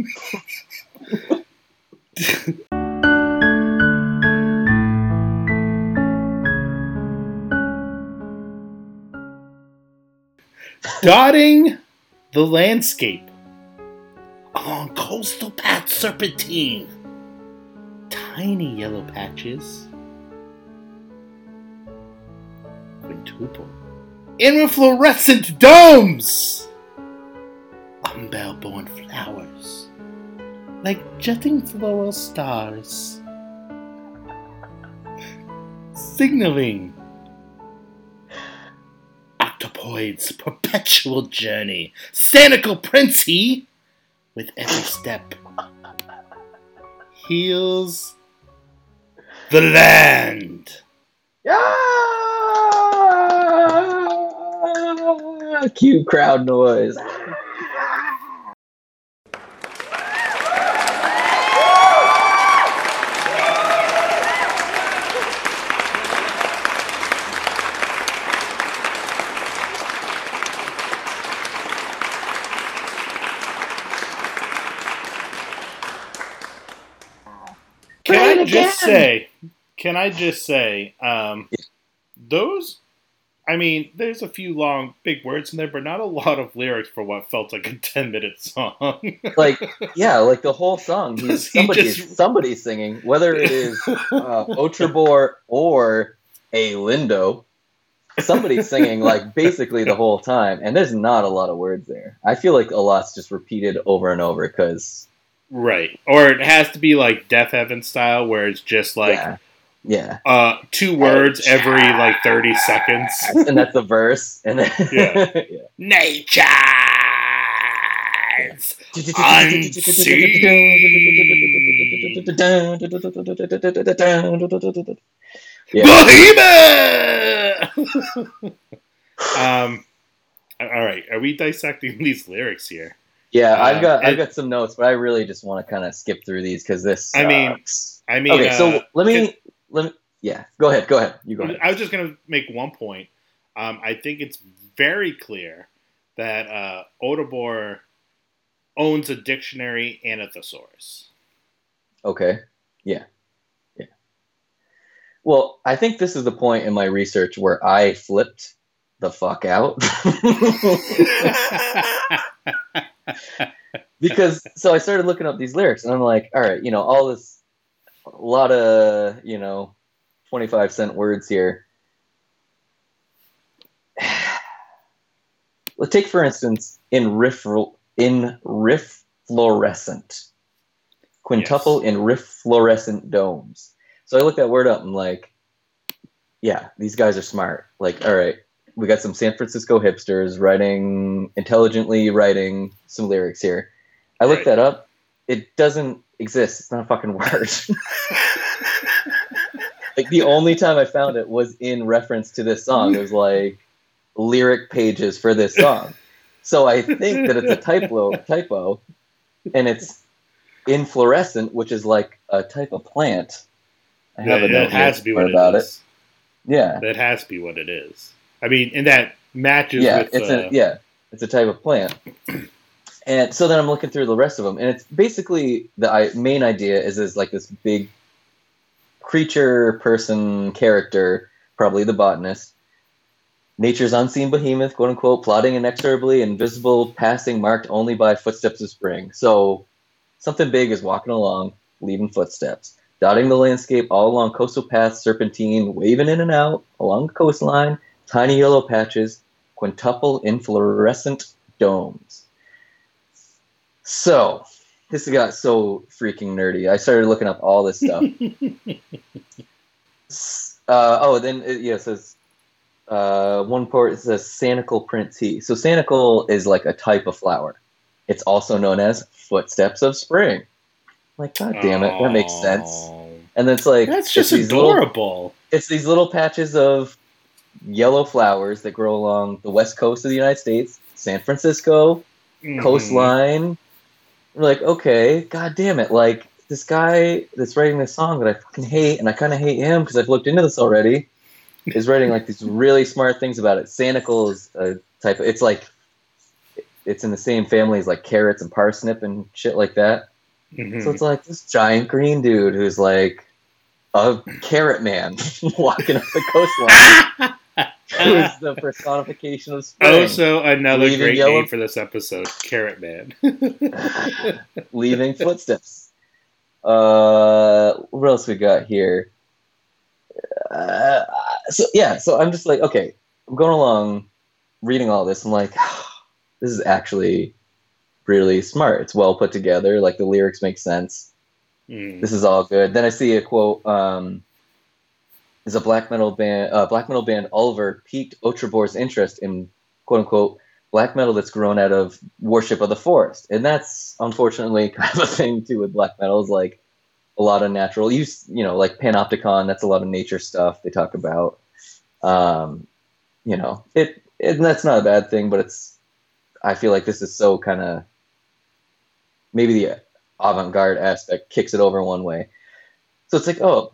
Dotting the landscape along coastal path serpentine, tiny yellow patches, quintuple, inflorescent domes, umbel-born flowers, like jutting floral stars, signaling Octopoid's perpetual journey. Sanicle Princey, with every step, heals the land. Ah! Cue crowd noise. Can I just say? Can I just say? Um, those. I mean, there's a few long, big words in there, but not a lot of lyrics for what felt like a ten-minute song. Like, yeah, like the whole song. He's, He somebody's, just- somebody's singing, whether it is uh, Otrebor or a Lindo. Somebody's singing like basically the whole time, and there's not a lot of words there. I feel like a lot's just repeated over and over because, right, or it has to be like Deafheaven style, where it's just like yeah, yeah, uh, two words every like thirty seconds. and that's the verse, and then Yeah. yeah. Nature's Yeah. Behemoth. um, all right, are we dissecting these lyrics here? Yeah, I've got I've got some notes, but I really just want to kind of skip through these because this. I mean. I mean, okay, so uh, let me let me. Yeah, go ahead. Go ahead. You go ahead. I was just going to make one point. Um, I think it's very clear that uh, Otrebor owns a dictionary and a thesaurus. Okay. Yeah. Yeah. Well, I think this is the point in my research where I flipped the fuck out. because so I started looking up these lyrics and I'm like, all right, you know, all this a lot of, you know, 25 cent words here. Let's take for instance in riff in riff fluorescent. Quintuple in riff fluorescent domes. So I looked that word up and like, yeah, these guys are smart. Like, all right, we got some San Francisco hipsters writing intelligently writing some lyrics here. I looked Right. that up. It doesn't exist. It's not a fucking word. like the only time I found it was in reference to this song. It was like lyric pages for this song. So I think that it's a typo typo and it's inflorescent, which is like a type of plant. I have a that, note has to be what about it is. Yeah. That has to be what it is. I mean, and that matches yeah, with it's uh, a yeah, it's a type of plant. And so then I'm looking through the rest of them, and it's basically the main idea is is like this big creature, person, character, probably the botanist. Nature's unseen behemoth, quote unquote, plodding inexorably, invisible, passing, marked only by footsteps of spring. So something big is walking along, leaving footsteps, dotting the landscape all along coastal paths, serpentine, waving in and out along the coastline, tiny yellow patches, quintuple inflorescent domes. So, this got so freaking nerdy. I started looking up all this stuff. Uh, oh, then it, yeah, it says uh, one part it says Sanicle Prince He. So Sanicle is like a type of flower. It's also known as footsteps of spring. Like, god damn it, that makes sense. And it's like That's it's just little- adorable. it's these little patches of yellow flowers that grow along the west coast of the United States, San Francisco, Mhm. coastline. We're like, okay, god damn it. Like, this guy that's writing this song that I fucking hate, and I kind of hate him because I've looked into this already, is writing like these really smart things about it. Sanicle is a type of, it's like, it's in the same family as like carrots and parsnip and shit like that. Mhm. So it's like this giant green dude who's like a carrot man walking up the coastline. who's the personification of spring. Also, another Leaving great yellow- name for this episode, Carrot Man. leaving footsteps. Uh, what else we got here? Uh, so yeah, so I'm just like, okay, I'm going along, reading all this. I'm like, this is actually really smart. It's well put together. Like the lyrics make sense. Mm. This is all good. Then I see a quote. Um, is a black metal band. Uh, black metal band Ulver piqued Otrebor's interest in quote unquote black metal that's grown out of worship of the forest, and that's unfortunately kind of a thing too with black metal. Is like a lot of natural use. You know, like Panopticon. That's a lot of nature stuff they talk about. Um, you know, it, it that's not a bad thing, but it's. I feel like this is so kind of maybe the avant-garde aspect kicks it over one way. So it's like, oh,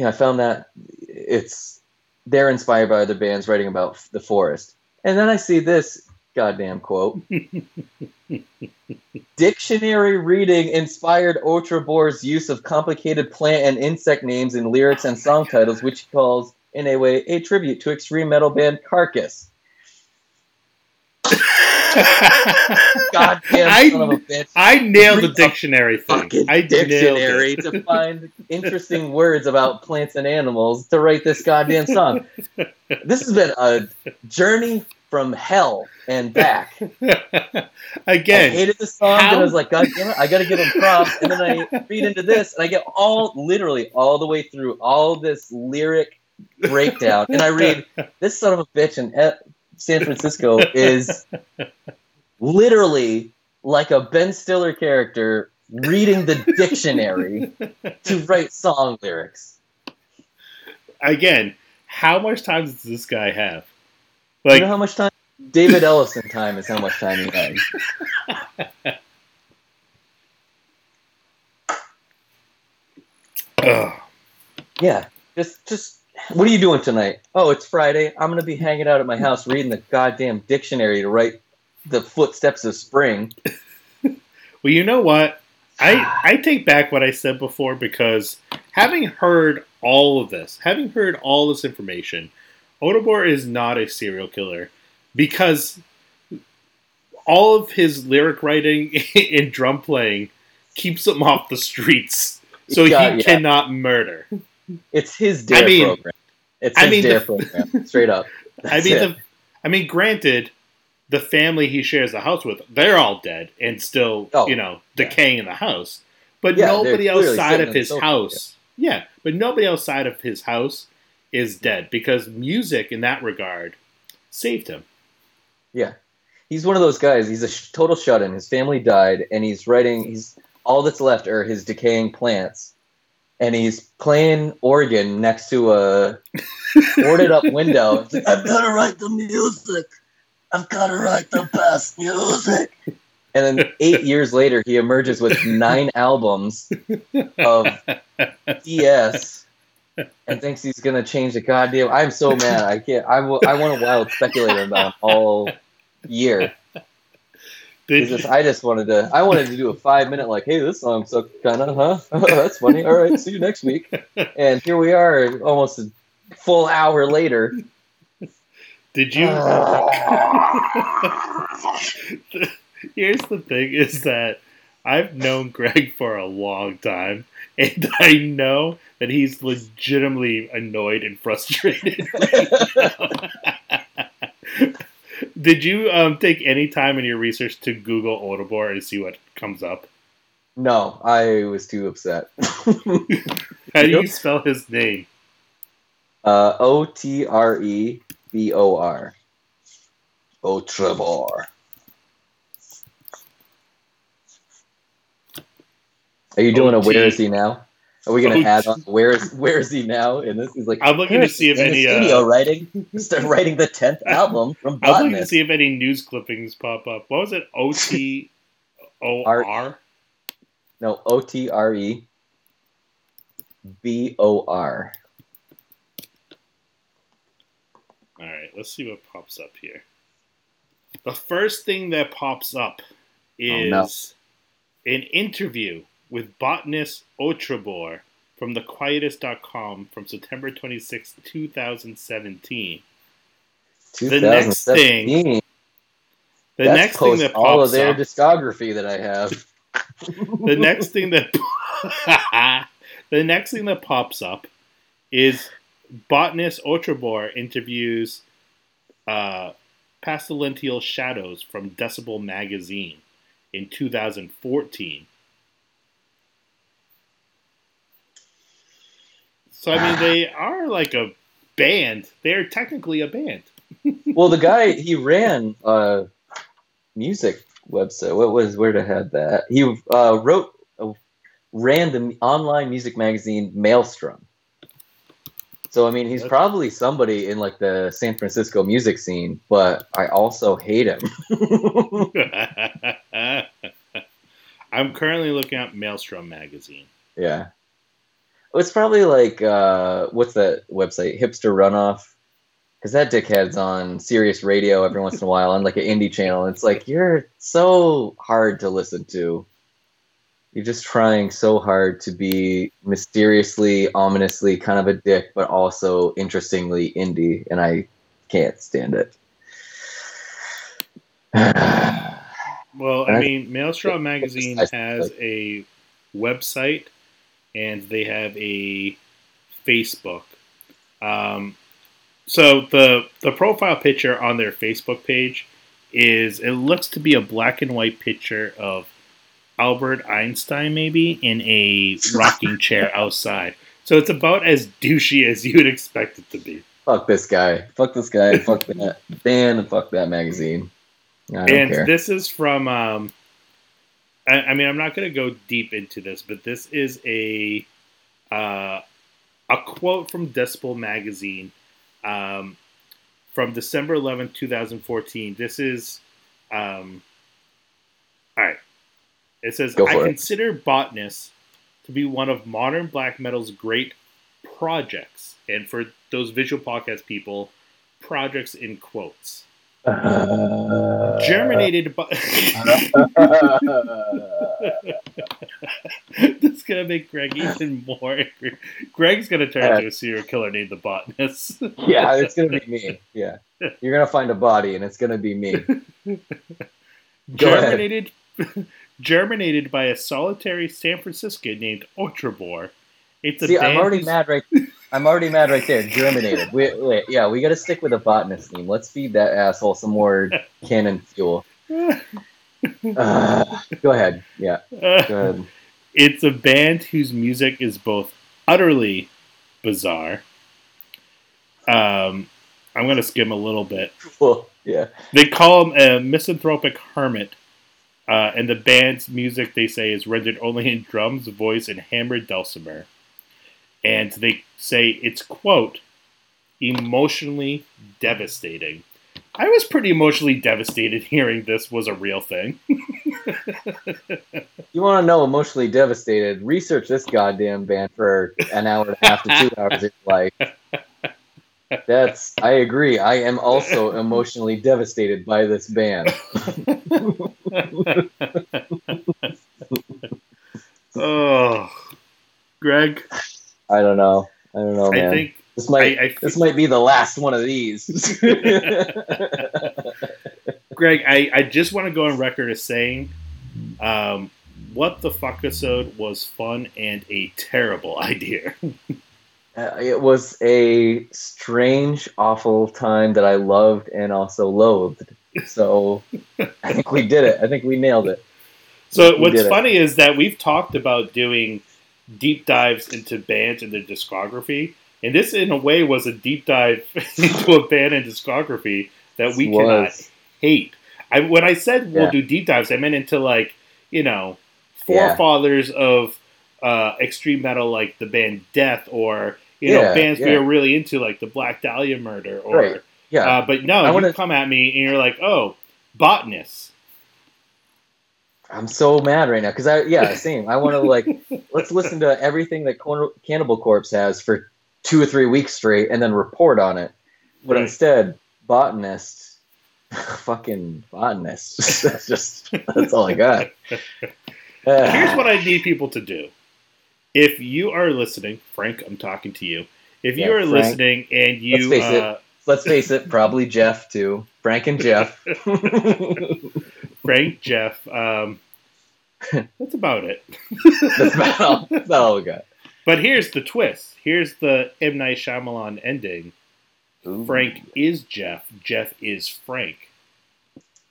yeah, I found that it's they're inspired by other bands writing about the forest. And then I see this goddamn quote. Dictionary reading inspired Otrebor's use of complicated plant and insect names in lyrics and song titles, which he calls, in a way, a tribute to extreme metal band Carcass. Goddamn I- son of a bitch. I nailed the dictionary thing. I dictionary to find interesting words about plants and animals to write this goddamn song. This has been a journey from hell and back. Again, I hated this song, how- and I was like, God damn it, I gotta give him props. And then I read into this, and I get all literally all the way through all this lyric breakdown, and I read this son of a bitch E- San Francisco is literally like a Ben Stiller character reading the dictionary to write song lyrics. again, how much time does this guy have? you Like, know how much time David Ellison time is how much time he has. ugh. Yeah, just just what are you doing tonight? Oh, it's Friday. I'm gonna be hanging out at my house reading the goddamn dictionary to write the footsteps of spring. well, you know what? I I take back what I said before because having heard all of this, having heard all this information, Otrebor is not a serial killer because all of his lyric writing and drum playing keeps him off the streets, so he yeah. cannot murder. It's his dare I mean- program. It's I his mean, dare the- program. Straight up. I mean, the, I mean, granted, the family he shares the house with, they're all dead and still, Oh, you know, yeah. decaying in the house. But Yeah, nobody outside of his sofa, house, yeah, but nobody outside of his house is dead because music, in that regard, saved him. Yeah, he's one of those guys. He's a sh- total shut-in. His family died, and he's writing. He's all that's left are his decaying plants, and he's playing organ next to a boarded up window. He's like, I've got to write the music. I've got to write the best music. And then eight years later, he emerges with nine albums of DS and thinks he's gonna change the goddamn. I'm so mad. I can't. I will. I want to wild speculate about him all year. Just, I just wanted to. I wanted to do a five minute like, hey, this song sucked, kind of, huh? Oh, that's funny. All right, see you next week. And here we are, almost a full hour later. Did you? Here's the thing: is that I've known Greg for a long time, and I know that he's legitimately annoyed and frustrated. Did you um, take any time in your research to Google Otrebor and see what comes up? No, I was too upset. How do you spell his name? Uh, o T R E B O R. O Trevor. Are you doing a O-T. where is he now? Are we gonna O-T. add on where is where is he now? And this is like I'm looking to see if in any. the studio Uh, writing start writing the tenth album from I'm looking to see if any news clippings pop up. What was it? O T O R. No, O T R E B O R. All right, let's see what pops up here. The first thing that pops up is Oh, no. an interview with botanist Otrebor from thequietus.com from September 26, 2017. The next thing- The That's next thing that all of pops their up, discography that I have. the next thing that the next thing that pops up is botanist Otrebor interviews uh, Pestilential Shadows from Decibel magazine. in 2014. So I mean, they are like a band. They're technically a band. well, the guy he ran a music website. What was where to have that? He uh, wrote uh, ran the online music magazine Maelstrom. So I mean, he's probably somebody in like the San Francisco music scene, but I also hate him. I'm currently looking at Maelstrom magazine. yeah. It's probably like uh, what's that website? Hipster Runoff. Because that dickhead's on Sirius Radio every once in a while on like an indie channel. It's like you're so hard to listen to. You're just trying so hard to be mysteriously, ominously kind of a dick, but also interestingly indie, and I can't stand it. Well, I mean, Maelstrom magazine has a website and they have a Facebook. Um, so the the profile picture on their Facebook page is it looks to be a black and white picture of Albert Einstein maybe in a rocking chair outside. So it's about as douchey as you would expect it to be. fuck this guy. Fuck this guy. fuck that band fuck that magazine. I don't and this is from um I, I mean i'm not going to go deep into this but this is a uh, a quote from decibel magazine um, from december 11th 2014 this is um, all right. It says i it. consider botanist to be one of modern black metal's great projects. And for those visual podcast people projects in quotes Uh, germinated by this is gonna make Greg even more angry. Greg's gonna turn Yeah. into a serial killer named the botanist. yeah, it's gonna be me. Yeah, you're gonna find a body, and it's gonna be me. Germinated germinated by a solitary San Franciscan named Otrebor. It's a See, I'm already mad right. I'm already mad right there. Germinated. Wait, wait, yeah, we got to stick with the botanist theme. Let's feed that asshole some more cannon fuel. Uh, go ahead. Yeah, go ahead. it's a band whose music is both utterly bizarre. Um, I'm gonna skim a little bit. Well, yeah. They call him a misanthropic hermit, uh, and the band's music they say is rendered only in drums, voice, and hammered dulcimer. And they say it's quote emotionally devastating. I was pretty emotionally devastated hearing this was a real thing. You want to know emotionally devastated? Research this goddamn band for an hour and a half to two hours of your life. That's. I agree. I am also emotionally devastated by this band. oh, Greg, I don't know. I don't know, I Oh, think this might. I, I this might be the last one of these. Greg, I, I just want to go on record as saying, um, what the fuck episode was fun and a terrible idea. Uh, it was a strange, awful time that I loved and also loathed. So I think we did it. I think we nailed it. So We what's funny is that we've talked about doing deep dives into bands and their discography, and this in a way was a deep dive into a band and discography that we This cannot hate. I when I said we'll Yeah. do deep dives, I meant into like you know Yeah. forefathers of uh, extreme metal, like the band Death, or you know Yeah, bands we are really into, like the Black Dahlia Murder, or Right. Yeah. uh, but no, I you wanna- come at me and you're like, oh, botanists. I'm so mad right now because I yeah same. I want to like let's listen to everything that Corn- Cannibal Corpse has for two or three weeks straight and then report on it. But Right. instead, botanist, fucking botanist. that's just that's all I got. Here's what I need people to do. If you are listening, Frank, I'm talking to you. If you Yeah, are Frank. listening and you, face it. uh, Let's face it, probably Jeff too. Frank and Jeff. Frank, Jeff, um, that's about it. that's about all, that's all we got. But here's the twist. Here's the M Night Shyamalan ending. Ooh. Frank is Jeff. Jeff is Frank.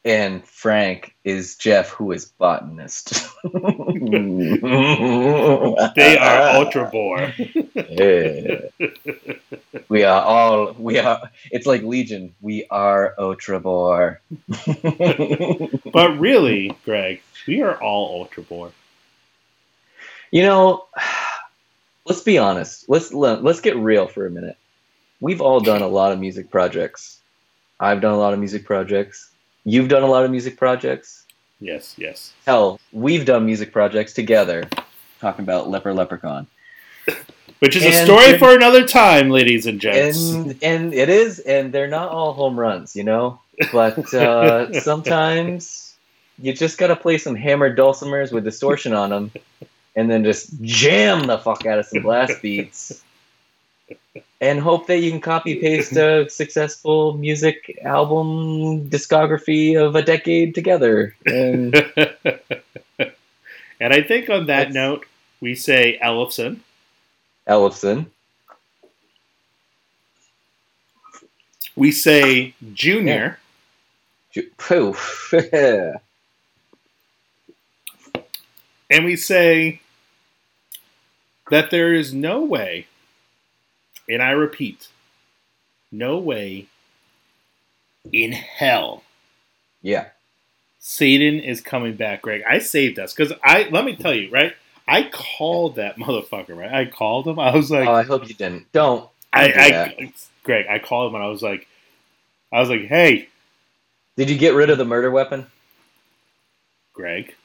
And Frank is Jeff, who is botanist. They are Otrebor. Yeah. We are all we are. It's like Legion. We are Otrebor. But really, Greg, we are all Otrebor. you know, let's be honest. Let's let's get real for a minute. We've all done a lot of music projects. I've done a lot of music projects. You've done a lot of music projects. Yes, yes. Hell, we've done music projects together. Talking about Leper Leprechaun. Which is a And- story for another time, ladies and gents. and and it is and they're not all home runs you know but uh, sometimes you just gotta play some hammered dulcimers with distortion on them and then just jam the fuck out of some blast beats and hope that you can copy paste a successful music album discography of a decade together and and I think on that note, we say Ellefson. Ellefson We say Junior. Ju- poof. And we say that there is no way, and I repeat, no way in hell yeah Satan is coming back, Greg. I saved us because I let me tell you, right? I called that motherfucker, right? I called him. I was like, oh i hope you didn't don't I, do I. Greg, I called him and I was like, I was like, hey, did you get rid of the murder weapon Greg,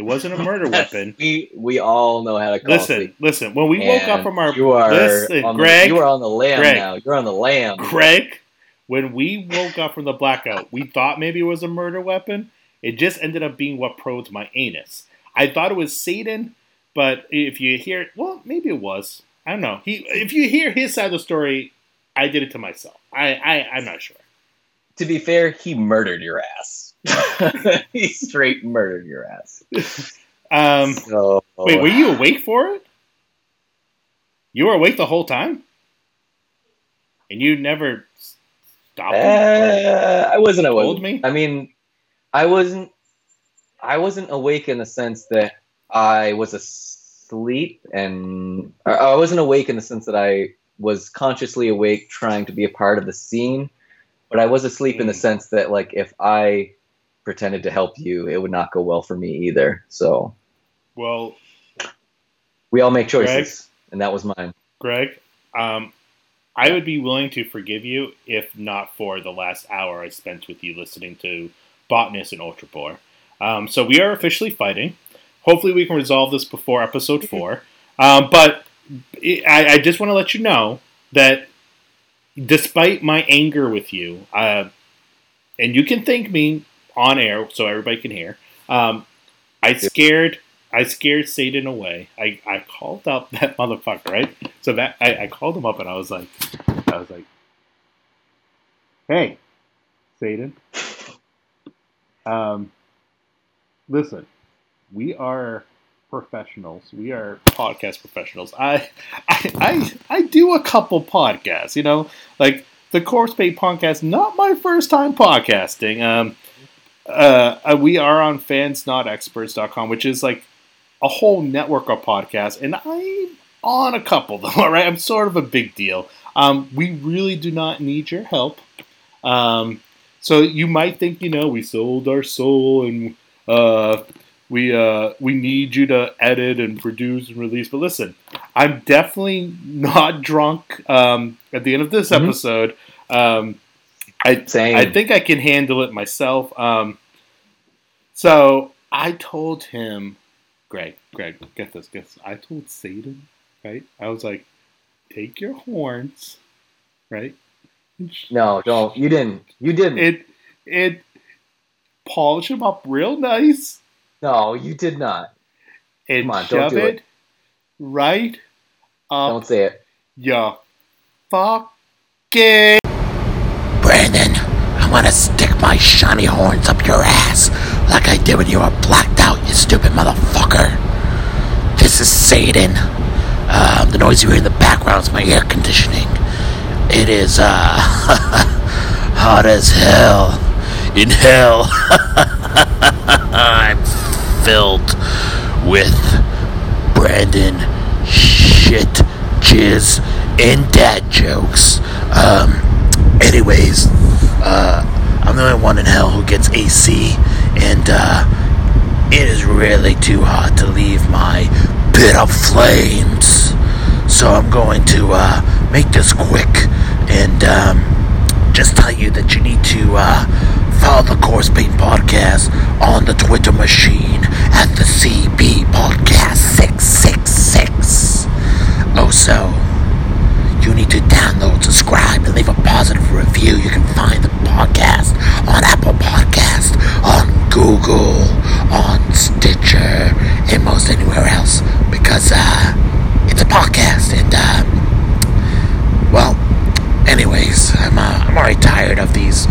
it wasn't a murder weapon. We we all know how to call Listen, listen. When we woke up from our you are listen, on the, Greg, you are on the lamb Greg. now. You're on the lamb. Greg, when we woke up from the blackout, we thought maybe it was a murder weapon. It just ended up being what probed my anus. I thought it was Satan, but if you hear, well, maybe it was. I don't know. He, if you hear his side of the story, I did it to myself. I, I I'm not sure. To be fair, he murdered your ass. He straight murdered your ass. Um, So wait, were you awake for it? You were awake the whole time, and you never stopped. Uh, I wasn't awake. Told me? I mean, I wasn't. I wasn't awake in the sense that I was asleep, and I wasn't awake in the sense that I was consciously awake, trying to be a part of the scene. But I was asleep in the Mm. sense that, like, if I pretended to help you, it would not go well for me either. So Well, we all make choices, Greg? and that was mine. Greg, um, I would be willing to forgive you if not for the last hour I spent with you listening to Botanist and Otrebor. Um, so we are officially fighting. Hopefully, we can resolve this before episode four. Um, but I, I just want to let you know that despite my anger with you, uh, and you can thank me on air so everybody can hear. Um, I scared I scared Satan away. I, I called up that motherfucker, right? So that I, I called him up and I was like I was like Hey, Satan. Um listen, we are professionals. We are podcast professionals. I I I, I do a couple podcasts, you know, like the Corpse Paint podcast, not my first time podcasting. Um uh, uh, we are on fansnotexperts.com, which is like a whole network of podcasts, and I'm on a couple of them. All right, I'm sort of a big deal. Um, we really do not need your help. Um, so you might think, you know, we sold our soul and uh, we uh, we need you to edit and produce and release. But listen, I'm definitely not drunk. Um, at the end of this Mhm. episode, um, I Same. I think I can handle it myself. Um, so I told him, Greg, Greg, get this, get this. I told Satan, right? I was like, take your horns, right? No, don't. You didn't. You didn't. It, it, polish them up real nice no, you did not. and Come on, don't do it, it. right up Don't say it. your fucking. I'm gonna stick my shiny horns up your ass like I did when you were blacked out, you stupid motherfucker. This is Satan. Um, the noise you hear in the background is my air conditioning. It is, uh, hot as hell. in hell. I'm filled with Brandon shit, jizz, and dad jokes. Um, anyways, uh, I'm the only one in hell who gets AC, and uh, it is really too hot to leave my pit of flames. So I'm going to uh, make this quick and um, just tell you that you need to uh, follow the Corpse Paint Podcast on the Twitter machine at the CB Podcast 666. Also, you need to download, subscribe, and leave a positive review. You can find the podcast on Apple Podcast, on Google, on Stitcher, and most anywhere else because uh, it's a podcast. And uh, well, anyways, I'm uh, I'm already tired of these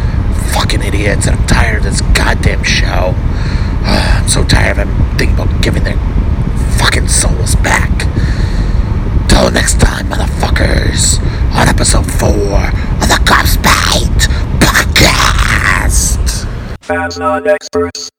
fucking idiots, and I'm tired of this goddamn show. Uh, I'm so tired of them thinking about giving their fucking souls back. Till next time, motherfuckers, on episode four of the Corpse Paint podcast. Fans not experts.